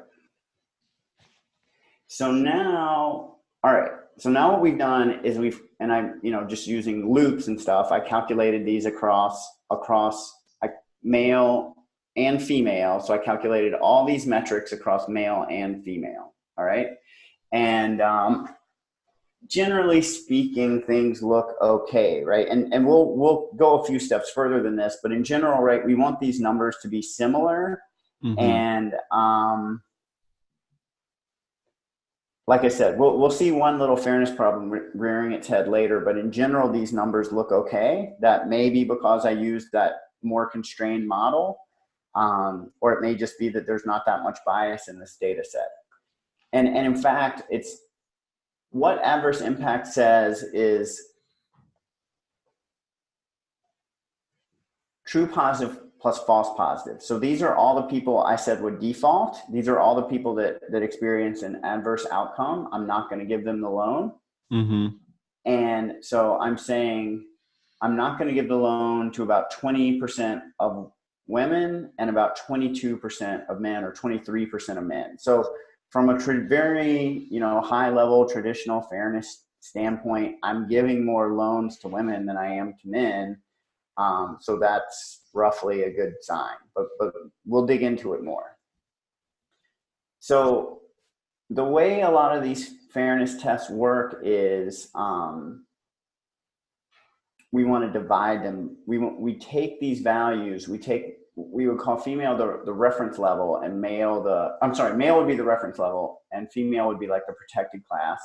Speaker 2: So now, all right. So now what we've done is we've, and I'm, you know, just using loops and stuff. I calculated these across across male and female. So I calculated all these metrics across male and female. All right. And um, generally speaking, things look okay, right? And, and we'll, we'll go a few steps further than this, but in general, right, we want these numbers to be similar. Mm-hmm. And um, like I said, we'll, we'll see one little fairness problem rearing its head later, but in general, these numbers look okay. That may be because I used that more constrained model, um, or it may just be that there's not that much bias in this data set. And, and in fact, it's what adverse impact says is true positive plus false positive. So these are all the people I said would default. These are all the people that, that experience an adverse outcome. I'm not going to give them the loan. Mm-hmm. And so I'm saying I'm not going to give the loan to about 20% of women and about 22% of men or 23% of men. So from a tra- very you know high level traditional fairness standpoint, I'm giving more loans to women than I am to men. Um, so that's roughly a good sign, but but we'll dig into it more. So the way a lot of these fairness tests work is um, we want to divide them. We we take these values, we take we would call female the, the reference level and male the I'm sorry, male would be the reference level and female would be like the protected class.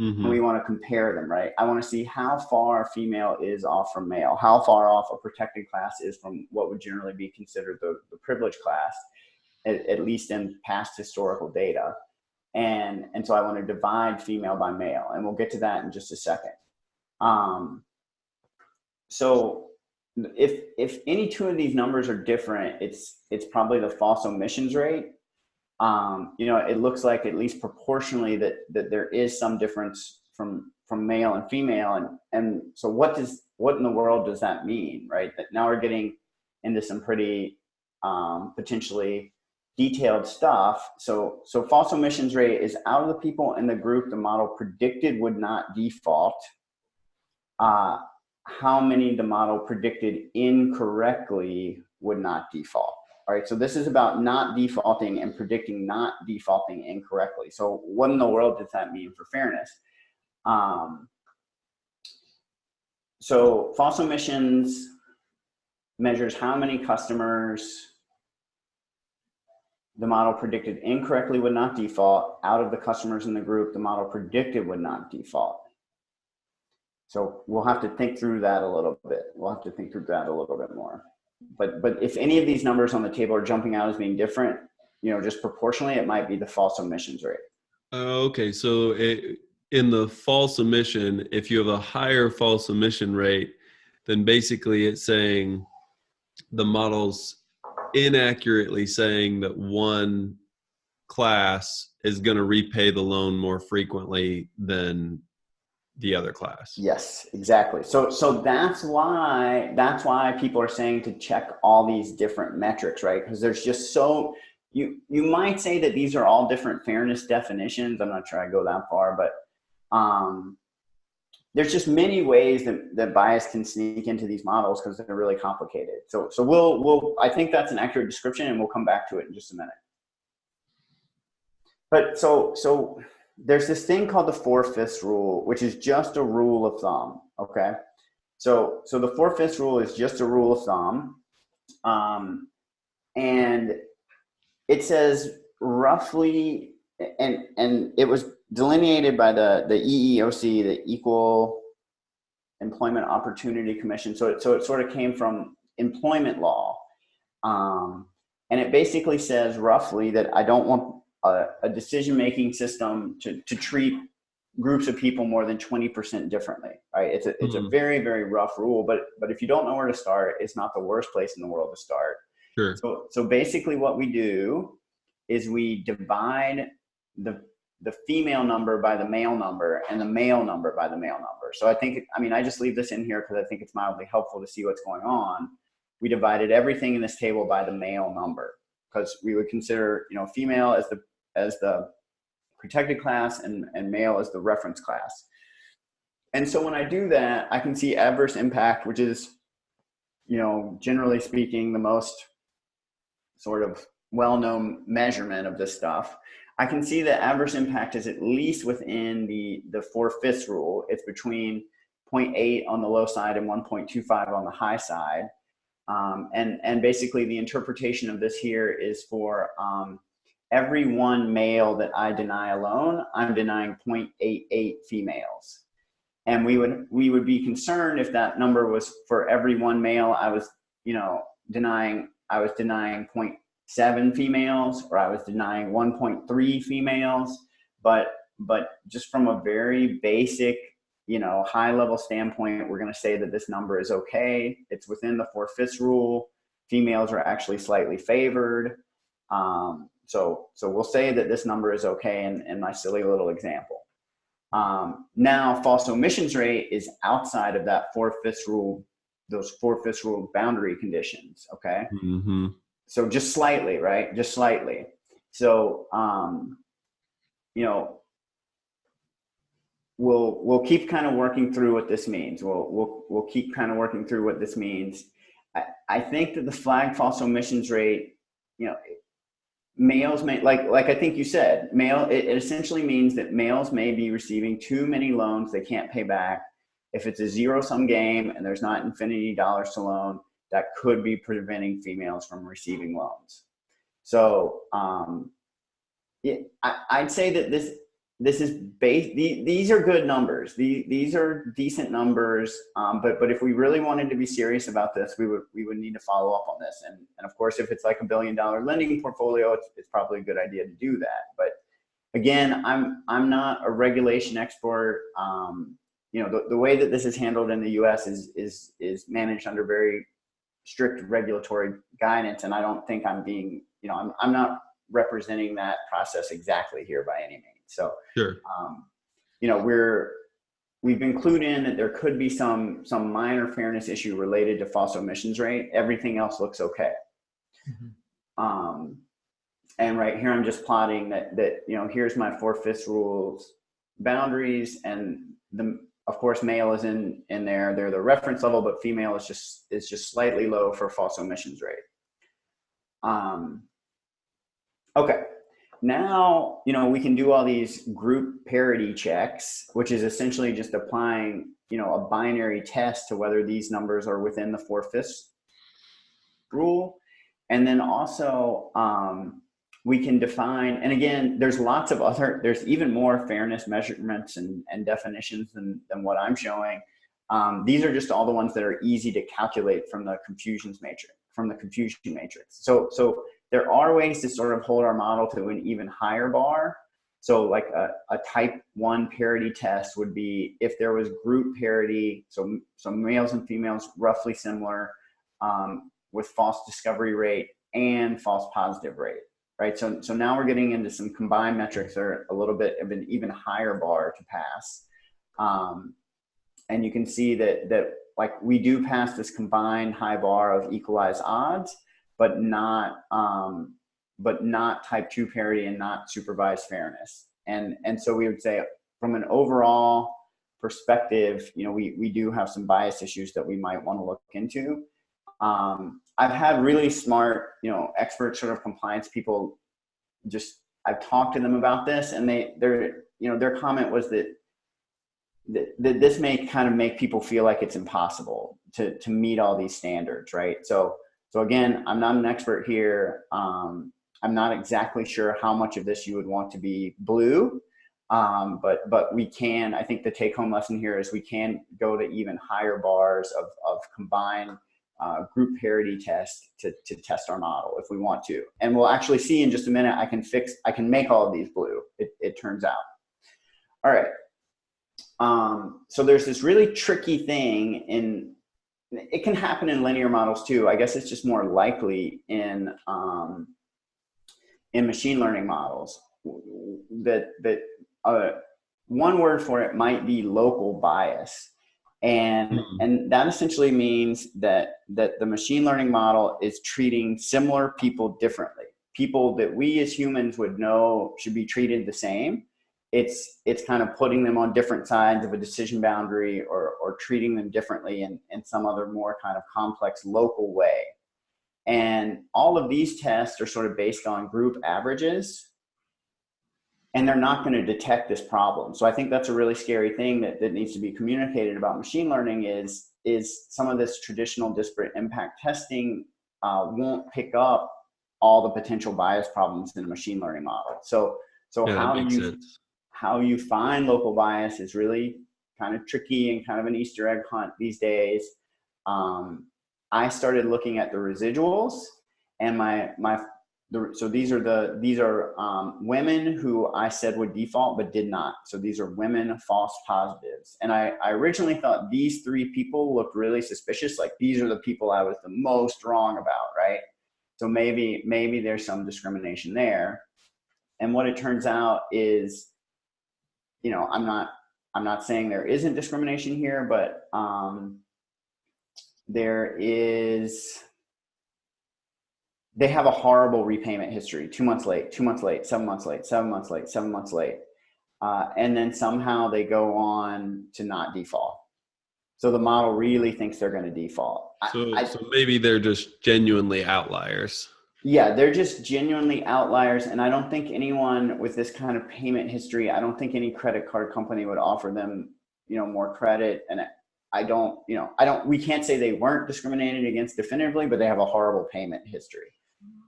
Speaker 2: mm-hmm. and we want to compare them, right? I want to see how far female is off from male, how far off a protected class is from what would generally be considered the, the privileged class, at, at least in past historical data. And, and so I want to divide female by male, and we'll get to that in just a second. Um, so if if any two of these numbers are different, it's it's probably the false omissions rate. Um, you know, it looks like at least proportionally that that there is some difference from from male and female, and and so what does what in the world does that mean, right? That now we're getting into some pretty um, potentially detailed stuff. So so false omissions rate is out of the people in the group the model predicted would not default. Uh, how many the model predicted incorrectly would not default. All right, so this is about not defaulting and predicting not defaulting incorrectly. So what in the world does that mean for fairness? Um, so false omissions measures how many customers the model predicted incorrectly would not default out of the customers in the group the model predicted would not default. So we'll have to think through that a little bit. We'll have to think through that a little bit more. But but if any of these numbers on the table are jumping out as being different, you know, just proportionally, it might be the false omissions rate.
Speaker 1: Uh, okay, so it, in the false omission, if you have a higher false omission rate, then basically it's saying the model's inaccurately saying that one class is going to repay the loan more frequently than the other class.
Speaker 2: Yes, exactly. So so that's why that's why people are saying to check all these different metrics, right? Because there's just so you you might say that these are all different fairness definitions. I'm not sure I go that far, but um, there's just many ways that, that bias can sneak into these models because they're really complicated. So so we'll we'll I think that's an accurate description, and we'll come back to it in just a minute. But so so there's this thing called the four fifths rule, which is just a rule of thumb. Okay, so so the four fifths rule is just a rule of thumb, um, and it says roughly, and and it was delineated by the the EEOC, the Equal Employment Opportunity Commission. So it, so it sort of came from employment law, um, and it basically says roughly that I don't want a, a decision making system to, to treat groups of people more than 20% differently right? It's a, it's mm-hmm. a very very rough rule but but if you don't know where to start it's not the worst place in the world to start.
Speaker 1: Sure.
Speaker 2: So so basically what we do is we divide the the female number by the male number and the male number by the male number. So i think i mean i just leave this in here because i think it's mildly helpful to see what's going on. We divided everything in this table by the male number because we would consider you know female as the as the protected class and, and male as the reference class. And so when I do that, I can see adverse impact, which is, you know, generally speaking, the most sort of well-known measurement of this stuff. I can see that adverse impact is at least within the, the four-fifths rule. It's between 0.8 on the low side and 1.25 on the high side. Um, and, and basically the interpretation of this here is for um, every one male that I deny alone, I'm denying 0.88 females. And we would we would be concerned if that number was for every one male I was, you know, denying I was denying 0.7 females or I was denying 1.3 females, but but just from a very basic, you know, high level standpoint, we're going to say that this number is okay. It's within the four fifths rule. Females are actually slightly favored. Um, so, so we'll say that this number is okay in, in my silly little example. Um, now, false omissions rate is outside of that four fifths rule, those four fifths rule boundary conditions. Okay.
Speaker 1: Mm-hmm.
Speaker 2: So just slightly, right? Just slightly. So, um, you know, we'll we'll keep kind of working through what this means. We'll we'll we'll keep kind of working through what this means. I, I think that the flag false omissions rate, you know, males may like like i think you said male it, it, essentially means that males may be receiving too many loans they can't pay back. If it's a zero sum game and there's not infinity dollars to loan that could be preventing females from receiving loans. So um, it, I, i'd say that this this is base. these are good numbers. The, these are decent numbers. Um, but but if we really wanted to be serious about this, we would we would need to follow up on this. And and of course, if it's like a billion dollar lending portfolio, it's, it's probably a good idea to do that. But again, I'm I'm not a regulation expert. Um, you know, the, the way that this is handled in the U.S. is is is managed under very strict regulatory guidance, and I don't think I'm being, you know, I'm I'm not representing that process exactly here by any means. So,
Speaker 1: sure.
Speaker 2: um, you know, we're we've included in that there could be some some minor fairness issue related to false omissions rate. Everything else looks okay. Mm-hmm. Um, and right here, I'm just plotting that that you know here's my four fifths rules boundaries, and the of course male is in in there. They're the reference level, but female is just is just slightly low for false omissions rate. Um, okay, now you know we can do all these group parity checks which is essentially just applying you know a binary test to whether these numbers are within the four-fifths rule. And then also um, we can define and again there's lots of other there's even more fairness measurements and, and definitions than, than what i'm showing. Um, these are just all the ones that are easy to calculate from the confusions matrix from the confusion matrix. So so there are ways to sort of hold our model to an even higher bar. So like a, a type one parity test would be if there was group parity, so, so males and females roughly similar um, with false discovery rate and false positive rate, right? So, so now we're getting into some combined metrics that are a little bit of an even higher bar to pass. Um, and you can see that, that like we do pass this combined high bar of equalized odds, but not um, but not type two parity and not supervised fairness. And and so we would say from an overall perspective, you know, we we do have some bias issues that we might want to look into. Um, I've had really smart, you know, expert sort of compliance people. Just I've talked to them about this, and they their you know their comment was that that, that this may kind of make people feel like it's impossible to to meet all these standards, right? So so again, I'm not an expert here. Um, I'm not exactly sure how much of this you would want to be blue, um, but but we can. I think the take-home lesson here is we can go to even higher bars of of combined uh, group parity test to to test our model if we want to, and we'll actually see in just a minute. I can fix. I can make all of these blue. It it turns out. All right. Um, so there's this really tricky thing in it can happen in linear models too. I guess it's just more likely in um, in machine learning models that that uh, one word for it might be local bias, and mm-hmm. and that essentially means that that the machine learning model is treating similar people differently. People that we as humans would know should be treated the same it's it's kind of putting them on different sides of a decision boundary or or treating them differently in, in some other more kind of complex local way. And all of these tests are sort of based on group averages and they're not going to detect this problem. So i think that's a really scary thing that, that needs to be communicated about machine learning is is some of this traditional disparate impact testing uh, won't pick up all the potential bias problems in a machine learning model. So so yeah, how do you sense how you find local bias is really kind of tricky and kind of an Easter egg hunt these days. Um, I started looking at the residuals, and my my the, so these are the these are um, women who I said would default but did not. So these are women false positives, and I, I originally thought these three people looked really suspicious. Like these are the people I was the most wrong about, right? So maybe maybe there's some discrimination there. And what it turns out is you know, I'm not I'm not saying there isn't discrimination here, but um, there is. They have a horrible repayment history. Two months late, two months late, seven months late, seven months late, seven months late, uh, and then somehow they go on to not default. So the model really thinks they're going to default.
Speaker 1: So, I, so maybe they're just genuinely outliers.
Speaker 2: Yeah, they're just genuinely outliers. And I don't think anyone with this kind of payment history, I don't think any credit card company would offer them, you know, more credit. And I don't, you know, I don't, we can't say they weren't discriminated against definitively, but they have a horrible payment history.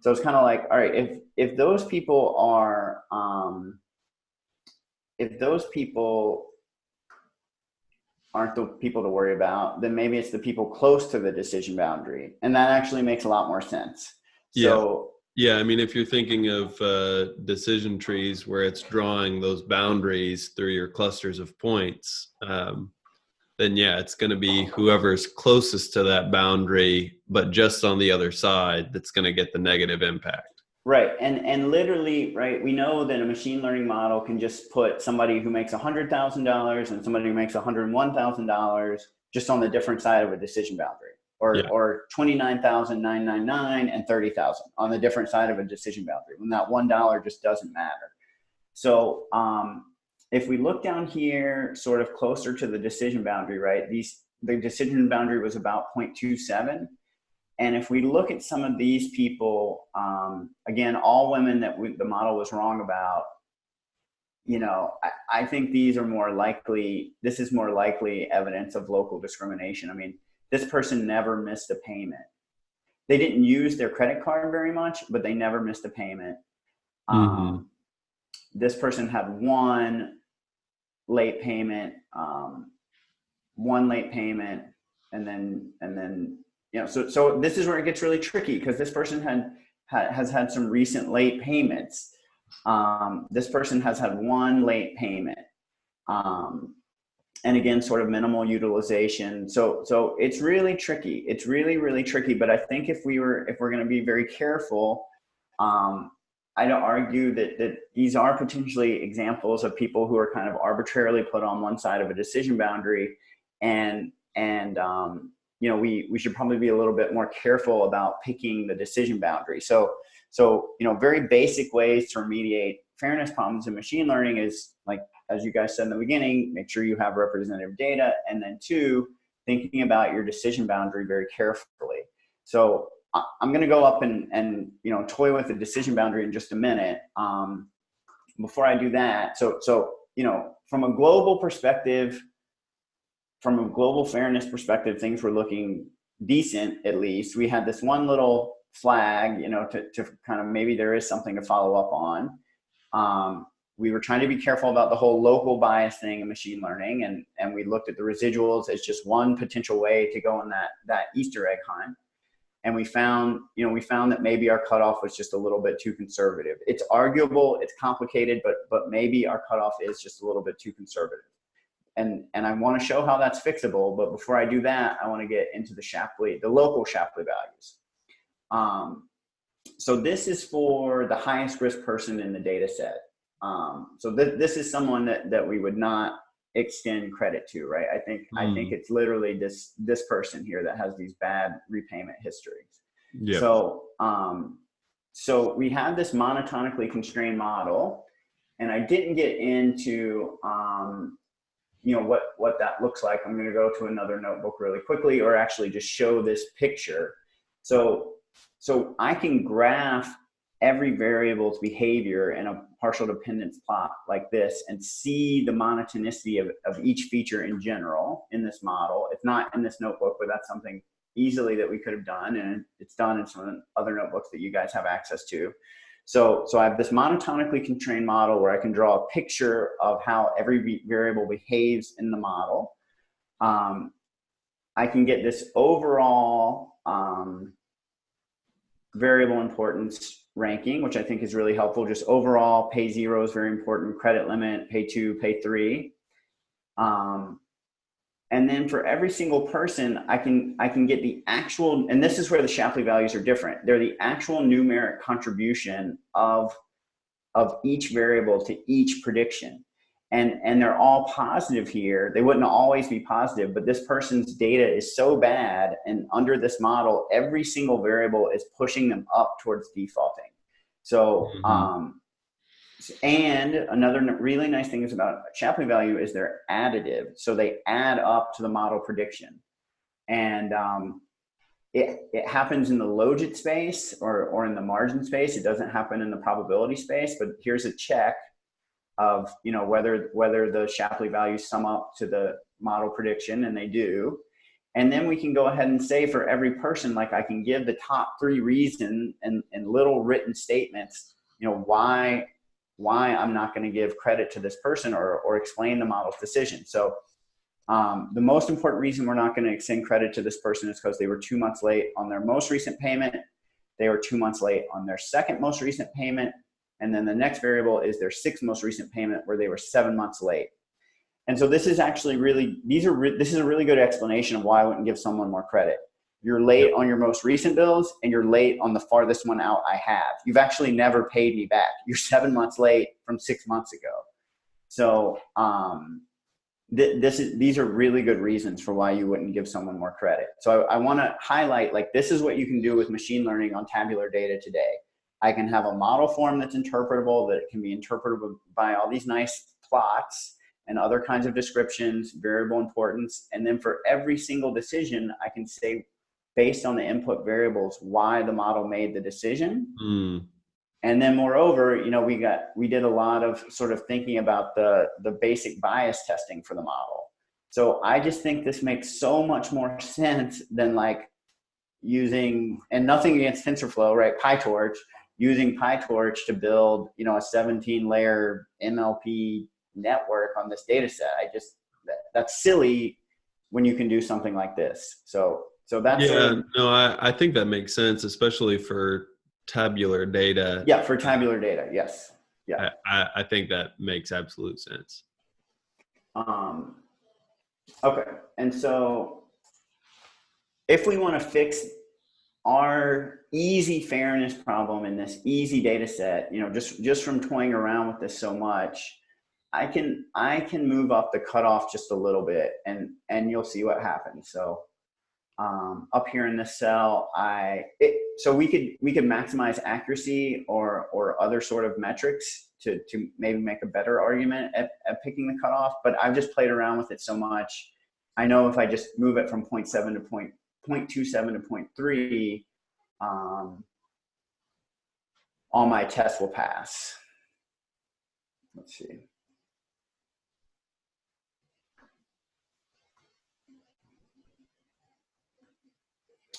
Speaker 2: So it's kind of like, all right, if, if those people are, um, if those people aren't the people to worry about, then maybe it's the people close to the decision boundary. And that actually makes a lot more sense. So,
Speaker 1: yeah, I mean, if you're thinking of uh, decision trees where it's drawing those boundaries through your clusters of points, um, then yeah, it's going to be whoever's closest to that boundary, but just on the other side, that's going to get the negative impact.
Speaker 2: Right, and and literally, right, we know that a machine learning model can just put somebody who makes hundred thousand dollars and somebody who makes one hundred one thousand dollars just on the different side of a decision boundary, or yeah. or twenty nine thousand nine nine nine and thirty thousand on the different side of a decision boundary. When that one dollar just doesn't matter. So um, if we look down here, sort of closer to the decision boundary, right? These the decision boundary was about 0.27 and if we look at some of these people, um, again, all women that we, the model was wrong about, you know, I, I, think these are more likely, this is more likely evidence of local discrimination. I mean, this person never missed a payment. They didn't use their credit card very much, but they never missed a payment. Mm-hmm. Um, this person had one late payment, um, one late payment, and then, and then you know, so so this is where it gets really tricky because this person had, had has had some recent late payments. Um, this person has had one late payment, um, and again, sort of minimal utilization. So so it's really tricky. It's really really tricky. But I think if we were if we're going to be very careful, um, I'd argue that that these are potentially examples of people who are kind of arbitrarily put on one side of a decision boundary, and and um, you know we we should probably be a little bit more careful about picking the decision boundary so so you know very basic ways to remediate fairness problems in machine learning is like as you guys said in the beginning make sure you have representative data and then two thinking about your decision boundary very carefully so i'm going to go up and and you know toy with the decision boundary in just a minute um, before i do that so so you know from a global perspective from a global fairness perspective, things were looking decent at least. We had this one little flag, you know, to, to kind of maybe there is something to follow up on. Um, we were trying to be careful about the whole local bias thing in machine learning, and and we looked at the residuals as just one potential way to go on that that Easter egg hunt. And we found, you know, we found that maybe our cutoff was just a little bit too conservative. It's arguable, it's complicated, but but maybe our cutoff is just a little bit too conservative and and I want to show how that's fixable. But before I do that, I want to get into the Shapley, the local Shapley values. Um, so this is for the highest risk person in the data set. Um, so th- this is someone that, that we would not extend credit to, right? I think mm. I think hmm. it's literally this this person here that has these bad repayment histories. Yep. So um, so we have this monotonically constrained model, and I didn't get into um, you know what what that looks like i'm going to go to another notebook really quickly or actually just show this picture so so i can graph every variable's behavior in a partial dependence plot like this and see the monotonicity of, of each feature in general in this model it's not in this notebook but that's something easily that we could have done and it's done in some other notebooks that you guys have access to so, so I have this monotonically constrained model where I can draw a picture of how every variable behaves in the model. Um, I can get this overall um, variable importance ranking, which I think is really helpful. Just overall, pay zero is very important, credit limit, pay two, pay three. Um, and then for every single person i can i can get the actual and this is where the shapley values are different they're the actual numeric contribution of of each variable to each prediction and and they're all positive here they wouldn't always be positive but this person's data is so bad and under this model every single variable is pushing them up towards defaulting so mm-hmm. um, and another really nice thing is about Shapley value is they're additive. So they add up to the model prediction. And um, it, it happens in the logit space or, or in the margin space. It doesn't happen in the probability space, but here's a check of you know whether whether the Shapley values sum up to the model prediction and they do. And then we can go ahead and say for every person, like I can give the top three reason and, and little written statements, you know, why why I'm not going to give credit to this person or, or explain the model's decision. So um, the most important reason we're not going to extend credit to this person is because they were two months late on their most recent payment. They were two months late on their second most recent payment. And then the next variable is their sixth most recent payment where they were seven months late. And so this is actually really, these are, re- this is a really good explanation of why I wouldn't give someone more credit. You're late on your most recent bills and you're late on the farthest one out I have. You've actually never paid me back. You're seven months late from six months ago. So um, th- this is these are really good reasons for why you wouldn't give someone more credit. So I, I want to highlight like this is what you can do with machine learning on tabular data today. I can have a model form that's interpretable that can be interpretable by all these nice plots and other kinds of descriptions, variable importance, and then for every single decision, I can say based on the input variables why the model made the decision.
Speaker 1: Mm.
Speaker 2: And then moreover, you know, we got we did a lot of sort of thinking about the the basic bias testing for the model. So I just think this makes so much more sense than like using and nothing against TensorFlow, right? PyTorch, using PyTorch to build, you know, a 17 layer MLP network on this data set. I just that, that's silly when you can do something like this. So so that's
Speaker 1: yeah,
Speaker 2: a,
Speaker 1: no, I, I think that makes sense, especially for tabular data.
Speaker 2: yeah for tabular data. Yes. Yeah.
Speaker 1: I, I think that makes absolute sense.
Speaker 2: Um, okay, and so if we want to fix our easy fairness problem in this easy data set, you know, just just from toying around with this so much, I can I can move up the cutoff just a little bit, and and you'll see what happens. So um, up here in this cell, I it, so we could we could maximize accuracy or or other sort of metrics to to maybe make a better argument at, at picking the cutoff. But I've just played around with it so much. I know if I just move it from 0.7 to point, 0.27 to 0.3, um, all my tests will pass. Let's see.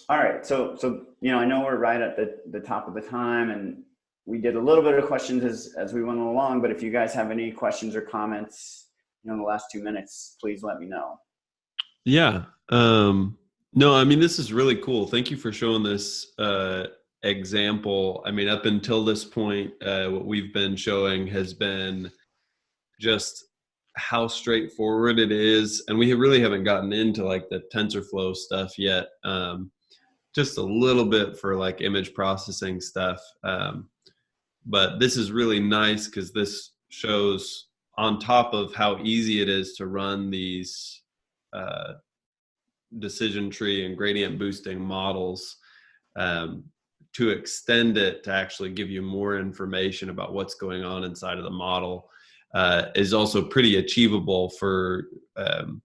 Speaker 2: All right, so so you know I know we're right at the, the top of the time, and we did a little bit of questions as as we went along. But if you guys have any questions or comments, you know, in the last two minutes, please let me know.
Speaker 1: Yeah. Um, no, I mean, this is really cool. Thank you for showing this uh, example. I mean, up until this point, uh, what we've been showing has been just how straightforward it is. And we really haven't gotten into like the TensorFlow stuff yet. Um, just a little bit for like image processing stuff. Um, but this is really nice because this shows on top of how easy it is to run these uh, decision tree and gradient boosting models um, to extend it to actually give you more information about what's going on inside of the model uh, is also pretty achievable for um,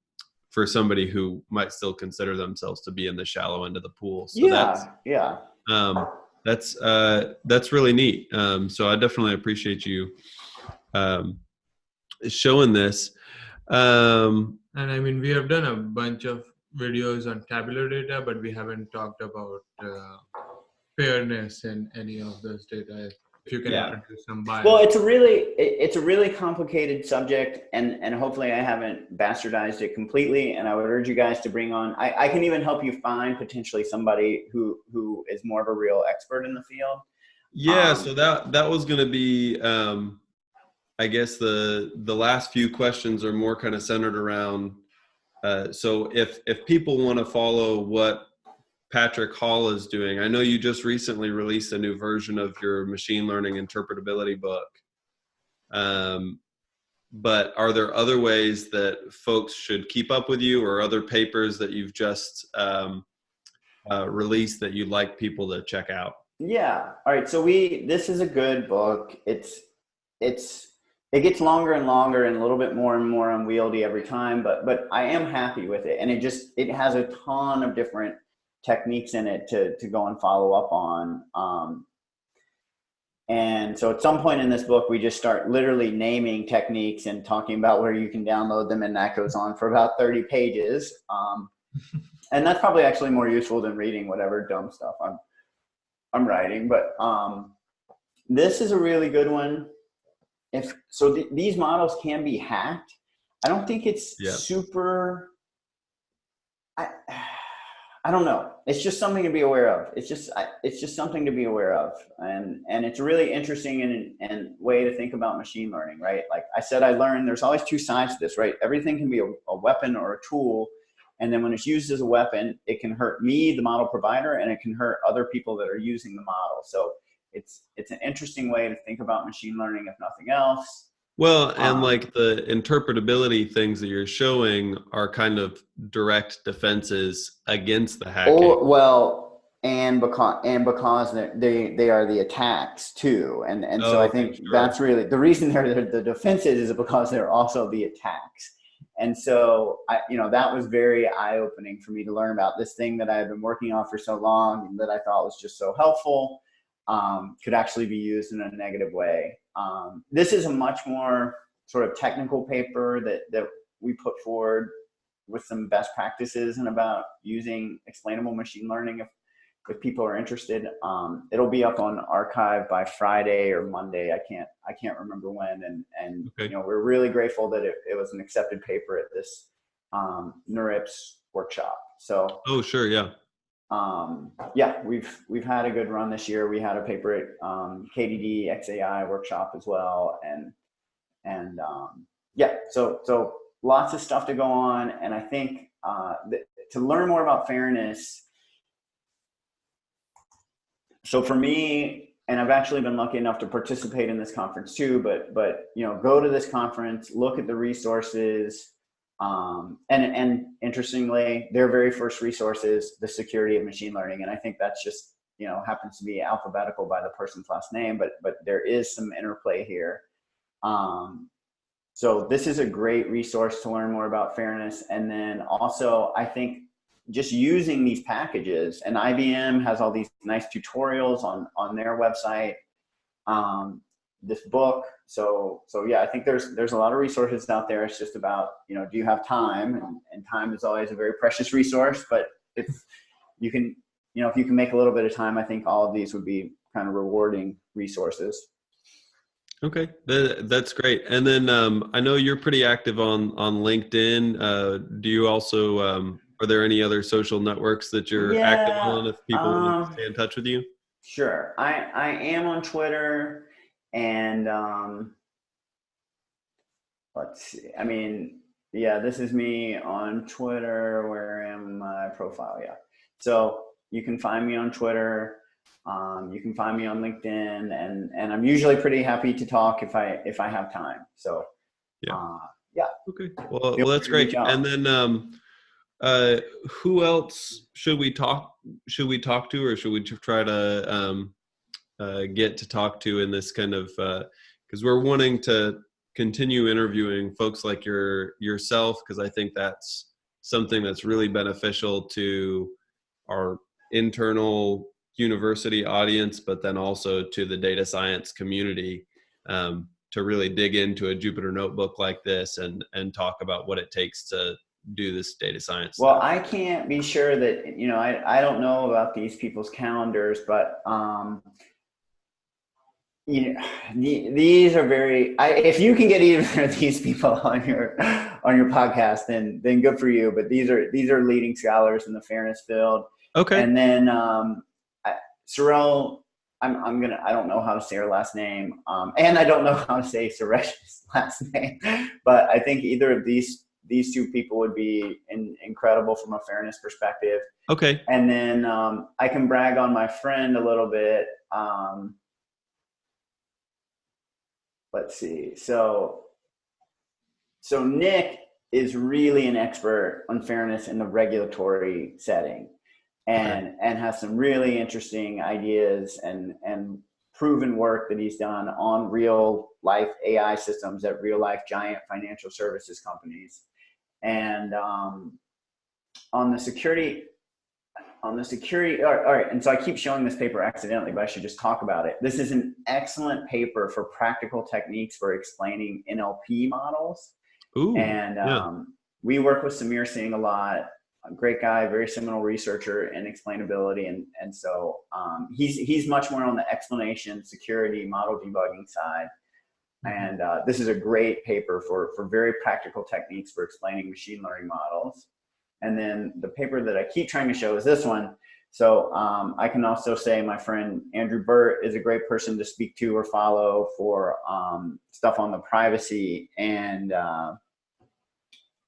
Speaker 1: for somebody who might still consider themselves to be in the shallow end of the pool. So
Speaker 2: yeah,
Speaker 1: that's
Speaker 2: yeah.
Speaker 1: um, that's uh, that's really neat. Um, so I definitely appreciate you um, showing this. Um,
Speaker 3: And I mean, we have done a bunch of videos on tabular data, but we haven't talked about uh, fairness in any of those data. If you can
Speaker 2: Yeah.
Speaker 3: introduce some bias.
Speaker 2: Well, it's a really it's a really complicated subject, and and hopefully I haven't bastardized it completely. And I would urge you guys to bring on. I, I can even help you find potentially somebody who who is more of a real expert in the field.
Speaker 1: Yeah,
Speaker 2: Um,
Speaker 1: so that that was going to be, um, I guess the the last few questions are more kind of centered around. Uh, so if if people want to follow what Patrick Hall is doing, I know you just recently released a new version of your machine learning interpretability book. Um, but are there other ways that folks should keep up with you, or other papers that you've just um, uh, released that you'd like people to check out?
Speaker 2: Yeah. All right. So we this is a good book. It's it's it gets longer and longer and a little bit more and more unwieldy every time, but but I am happy with it. And it just it has a ton of different techniques in it to to go and follow up on. Um, and so at some point in this book, we just start literally naming techniques and talking about where you can download them, and that goes on for about 30 pages. Um, and that's probably actually more useful than reading whatever dumb stuff I'm I'm writing. But um, this is a really good one. If so, th- these models can be hacked. I don't think it's
Speaker 1: Yeah.
Speaker 2: super. I I don't know. It's just something to be aware of. It's just I, it's just something to be aware of, and and it's really interesting and and way to think about machine learning, right? Like I said, I learned there's always two sides to this, right? Everything can be a, a weapon or a tool, and then when it's used as a weapon, it can hurt me, the model provider, and it can hurt other people that are using the model. So it's it's an interesting way to think about machine learning, if nothing else.
Speaker 1: Well, and
Speaker 2: Um,
Speaker 1: like the interpretability things that you're showing are kind of direct defenses against the hacking.
Speaker 2: Or well, and because and because they they are the attacks too, and and so
Speaker 1: Oh,
Speaker 2: I think
Speaker 1: sure.
Speaker 2: that's really the reason they're, they're the defenses is because they're also the attacks. And so I, you know, that was very eye opening for me to learn about this thing that I had been working on for so long and that I thought was just so helpful um, could actually be used in a negative way. Um, this is a much more sort of technical paper that that we put forward with some best practices and about using explainable machine learning if if people are interested um, it'll be up on arXiv by friday or monday i can't i can't remember when and and
Speaker 1: Okay.
Speaker 2: you know we're really grateful that it, it was an accepted paper at this um, NeurIPS workshop so
Speaker 1: oh, sure, yeah.
Speaker 2: Um, yeah we've we've had a good run this year. We had a paper at um, kdd xai workshop as well and and um, yeah so so lots of stuff to go on and i think uh, th- to learn more about fairness so for me and i've actually been lucky enough to participate in this conference too but but you know go to this conference look at the resources um, and and interestingly their very first resource is the security of machine learning. And i think that's just you know happens to be alphabetical by the person's last name but but there is some interplay here. Um, so this is a great resource to learn more about fairness. And then also i think just using these packages and ibm has all these nice tutorials on on their website. Um, this book so so yeah i think there's there's a lot of resources out there it's just about you know do you have time and, and time is always a very precious resource but if you can you know if you can make a little bit of time i think all of these would be kind of rewarding resources
Speaker 1: Okay, that, that's great. And then um, I know you're pretty active on on LinkedIn. Uh, do you also um, are there any other social networks that you're active on? If people want
Speaker 2: um,
Speaker 1: to stay in touch with you.
Speaker 2: Sure. I, I am on Twitter and um, let's see. I mean, yeah, this is me on Twitter. Where am my profile? Yeah. So you can find me on Twitter. Um, you can find me on LinkedIn, and and I'm usually pretty happy to talk if I if I have time. So
Speaker 1: Yeah.
Speaker 2: uh,
Speaker 1: Okay, well,
Speaker 2: Feel
Speaker 1: well that's great. And then um, uh, who else should we talk? Should we talk to, or should we try to um, uh, get to talk to in this kind of? Because we're wanting to continue interviewing folks like your yourself, because I think that's something that's really beneficial to our internal university audience, but then also to the data science community. Um, to really dig into a Jupyter notebook like this and and talk about what it takes to do this data science.
Speaker 2: Well. I can't be sure that you know. I I don't know about these people's calendars, but um, you know, the- these are very. I, if you can get either of these people on your on your podcast, then then good for you. But these are these are leading scholars in the fairness field,
Speaker 1: okay.
Speaker 2: and then um, I, Sorelle. I'm, I'm gonna I don't know how to say her last name, um, and I don't know how to say Suresh's last name, but I think either of these these two people would be in, incredible from a fairness perspective.
Speaker 1: okay.
Speaker 2: And then um, I can brag on my friend a little bit. Um, let's see. So, so Nick is really an expert on fairness in the regulatory setting, and and has some really interesting ideas and and proven work that he's done on real life AI systems at real life giant financial services companies, and um, on the security on the security all right, all right and so i keep showing this paper accidentally but i should just talk about it this is an excellent paper for practical techniques for explaining nlp models
Speaker 1: Ooh.
Speaker 2: and
Speaker 1: yeah.
Speaker 2: um, we work with Sameer Singh a lot a great guy very seminal researcher in explainability and and so um, he's he's much more on the explanation security model debugging side And uh, this is a great paper for, for very practical techniques for explaining machine learning models. And then the paper that I keep trying to show is this one. So um, I can also say my friend Andrew Burt is a great person to speak to or follow for um, stuff on the privacy and uh,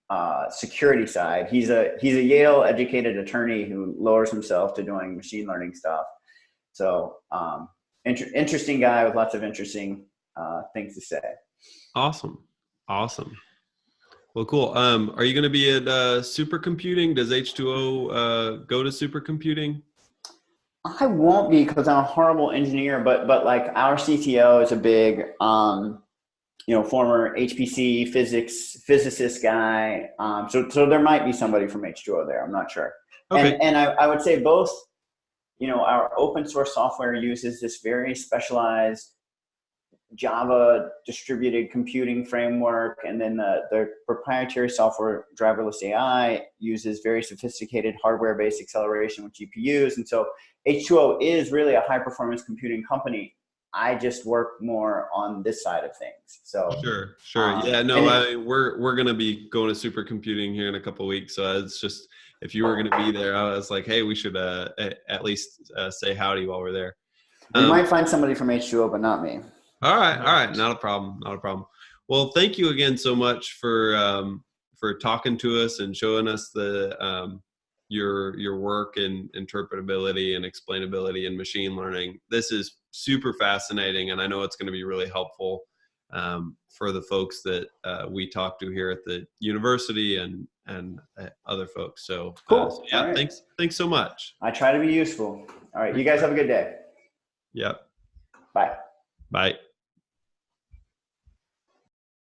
Speaker 2: uh, security side. He's a he's a Yale educated attorney who lowers himself to doing machine learning stuff. So um, inter- interesting guy with lots of interesting uh, things to say.
Speaker 1: Awesome, awesome. Well, cool. Um, are you going to be at uh, supercomputing? Does H2O uh, go to supercomputing?
Speaker 2: I won't be because I'm a horrible engineer, but but like our CTO is a big, um, you know, former HPC physics physicist guy. Um, so so there might be somebody from H2O there. I'm not sure.
Speaker 1: Okay.
Speaker 2: And and I, I would say both. You know, our open source software uses this very specialized Java distributed computing framework, and then the, the proprietary software driverless AI uses very sophisticated hardware based acceleration with GPUs. And so H2O is really a high performance computing company. I just work more on this side of things. So
Speaker 1: sure, sure,
Speaker 2: um,
Speaker 1: yeah, no, I, we're we're gonna be going to supercomputing here in a couple weeks, so it's just if you were gonna be there, I was like, hey, we should uh, at least uh, say howdy while we're there.
Speaker 2: we
Speaker 1: Um,
Speaker 2: might find somebody from H2O, but not me.
Speaker 1: All right, all right, not a problem, not a problem. Well, thank you again so much for um, for talking to us and showing us the um, your your work in interpretability and explainability in machine learning. This is super fascinating, and I know it's going to be really helpful um, for the folks that uh, we talk to here at the university and and uh, other folks. So, uh,
Speaker 2: Cool.
Speaker 1: so yeah,
Speaker 2: right.
Speaker 1: thanks, thanks so much.
Speaker 2: I try to be useful. All right, you guys have a good day.
Speaker 1: Yep,
Speaker 2: Bye.
Speaker 1: bye.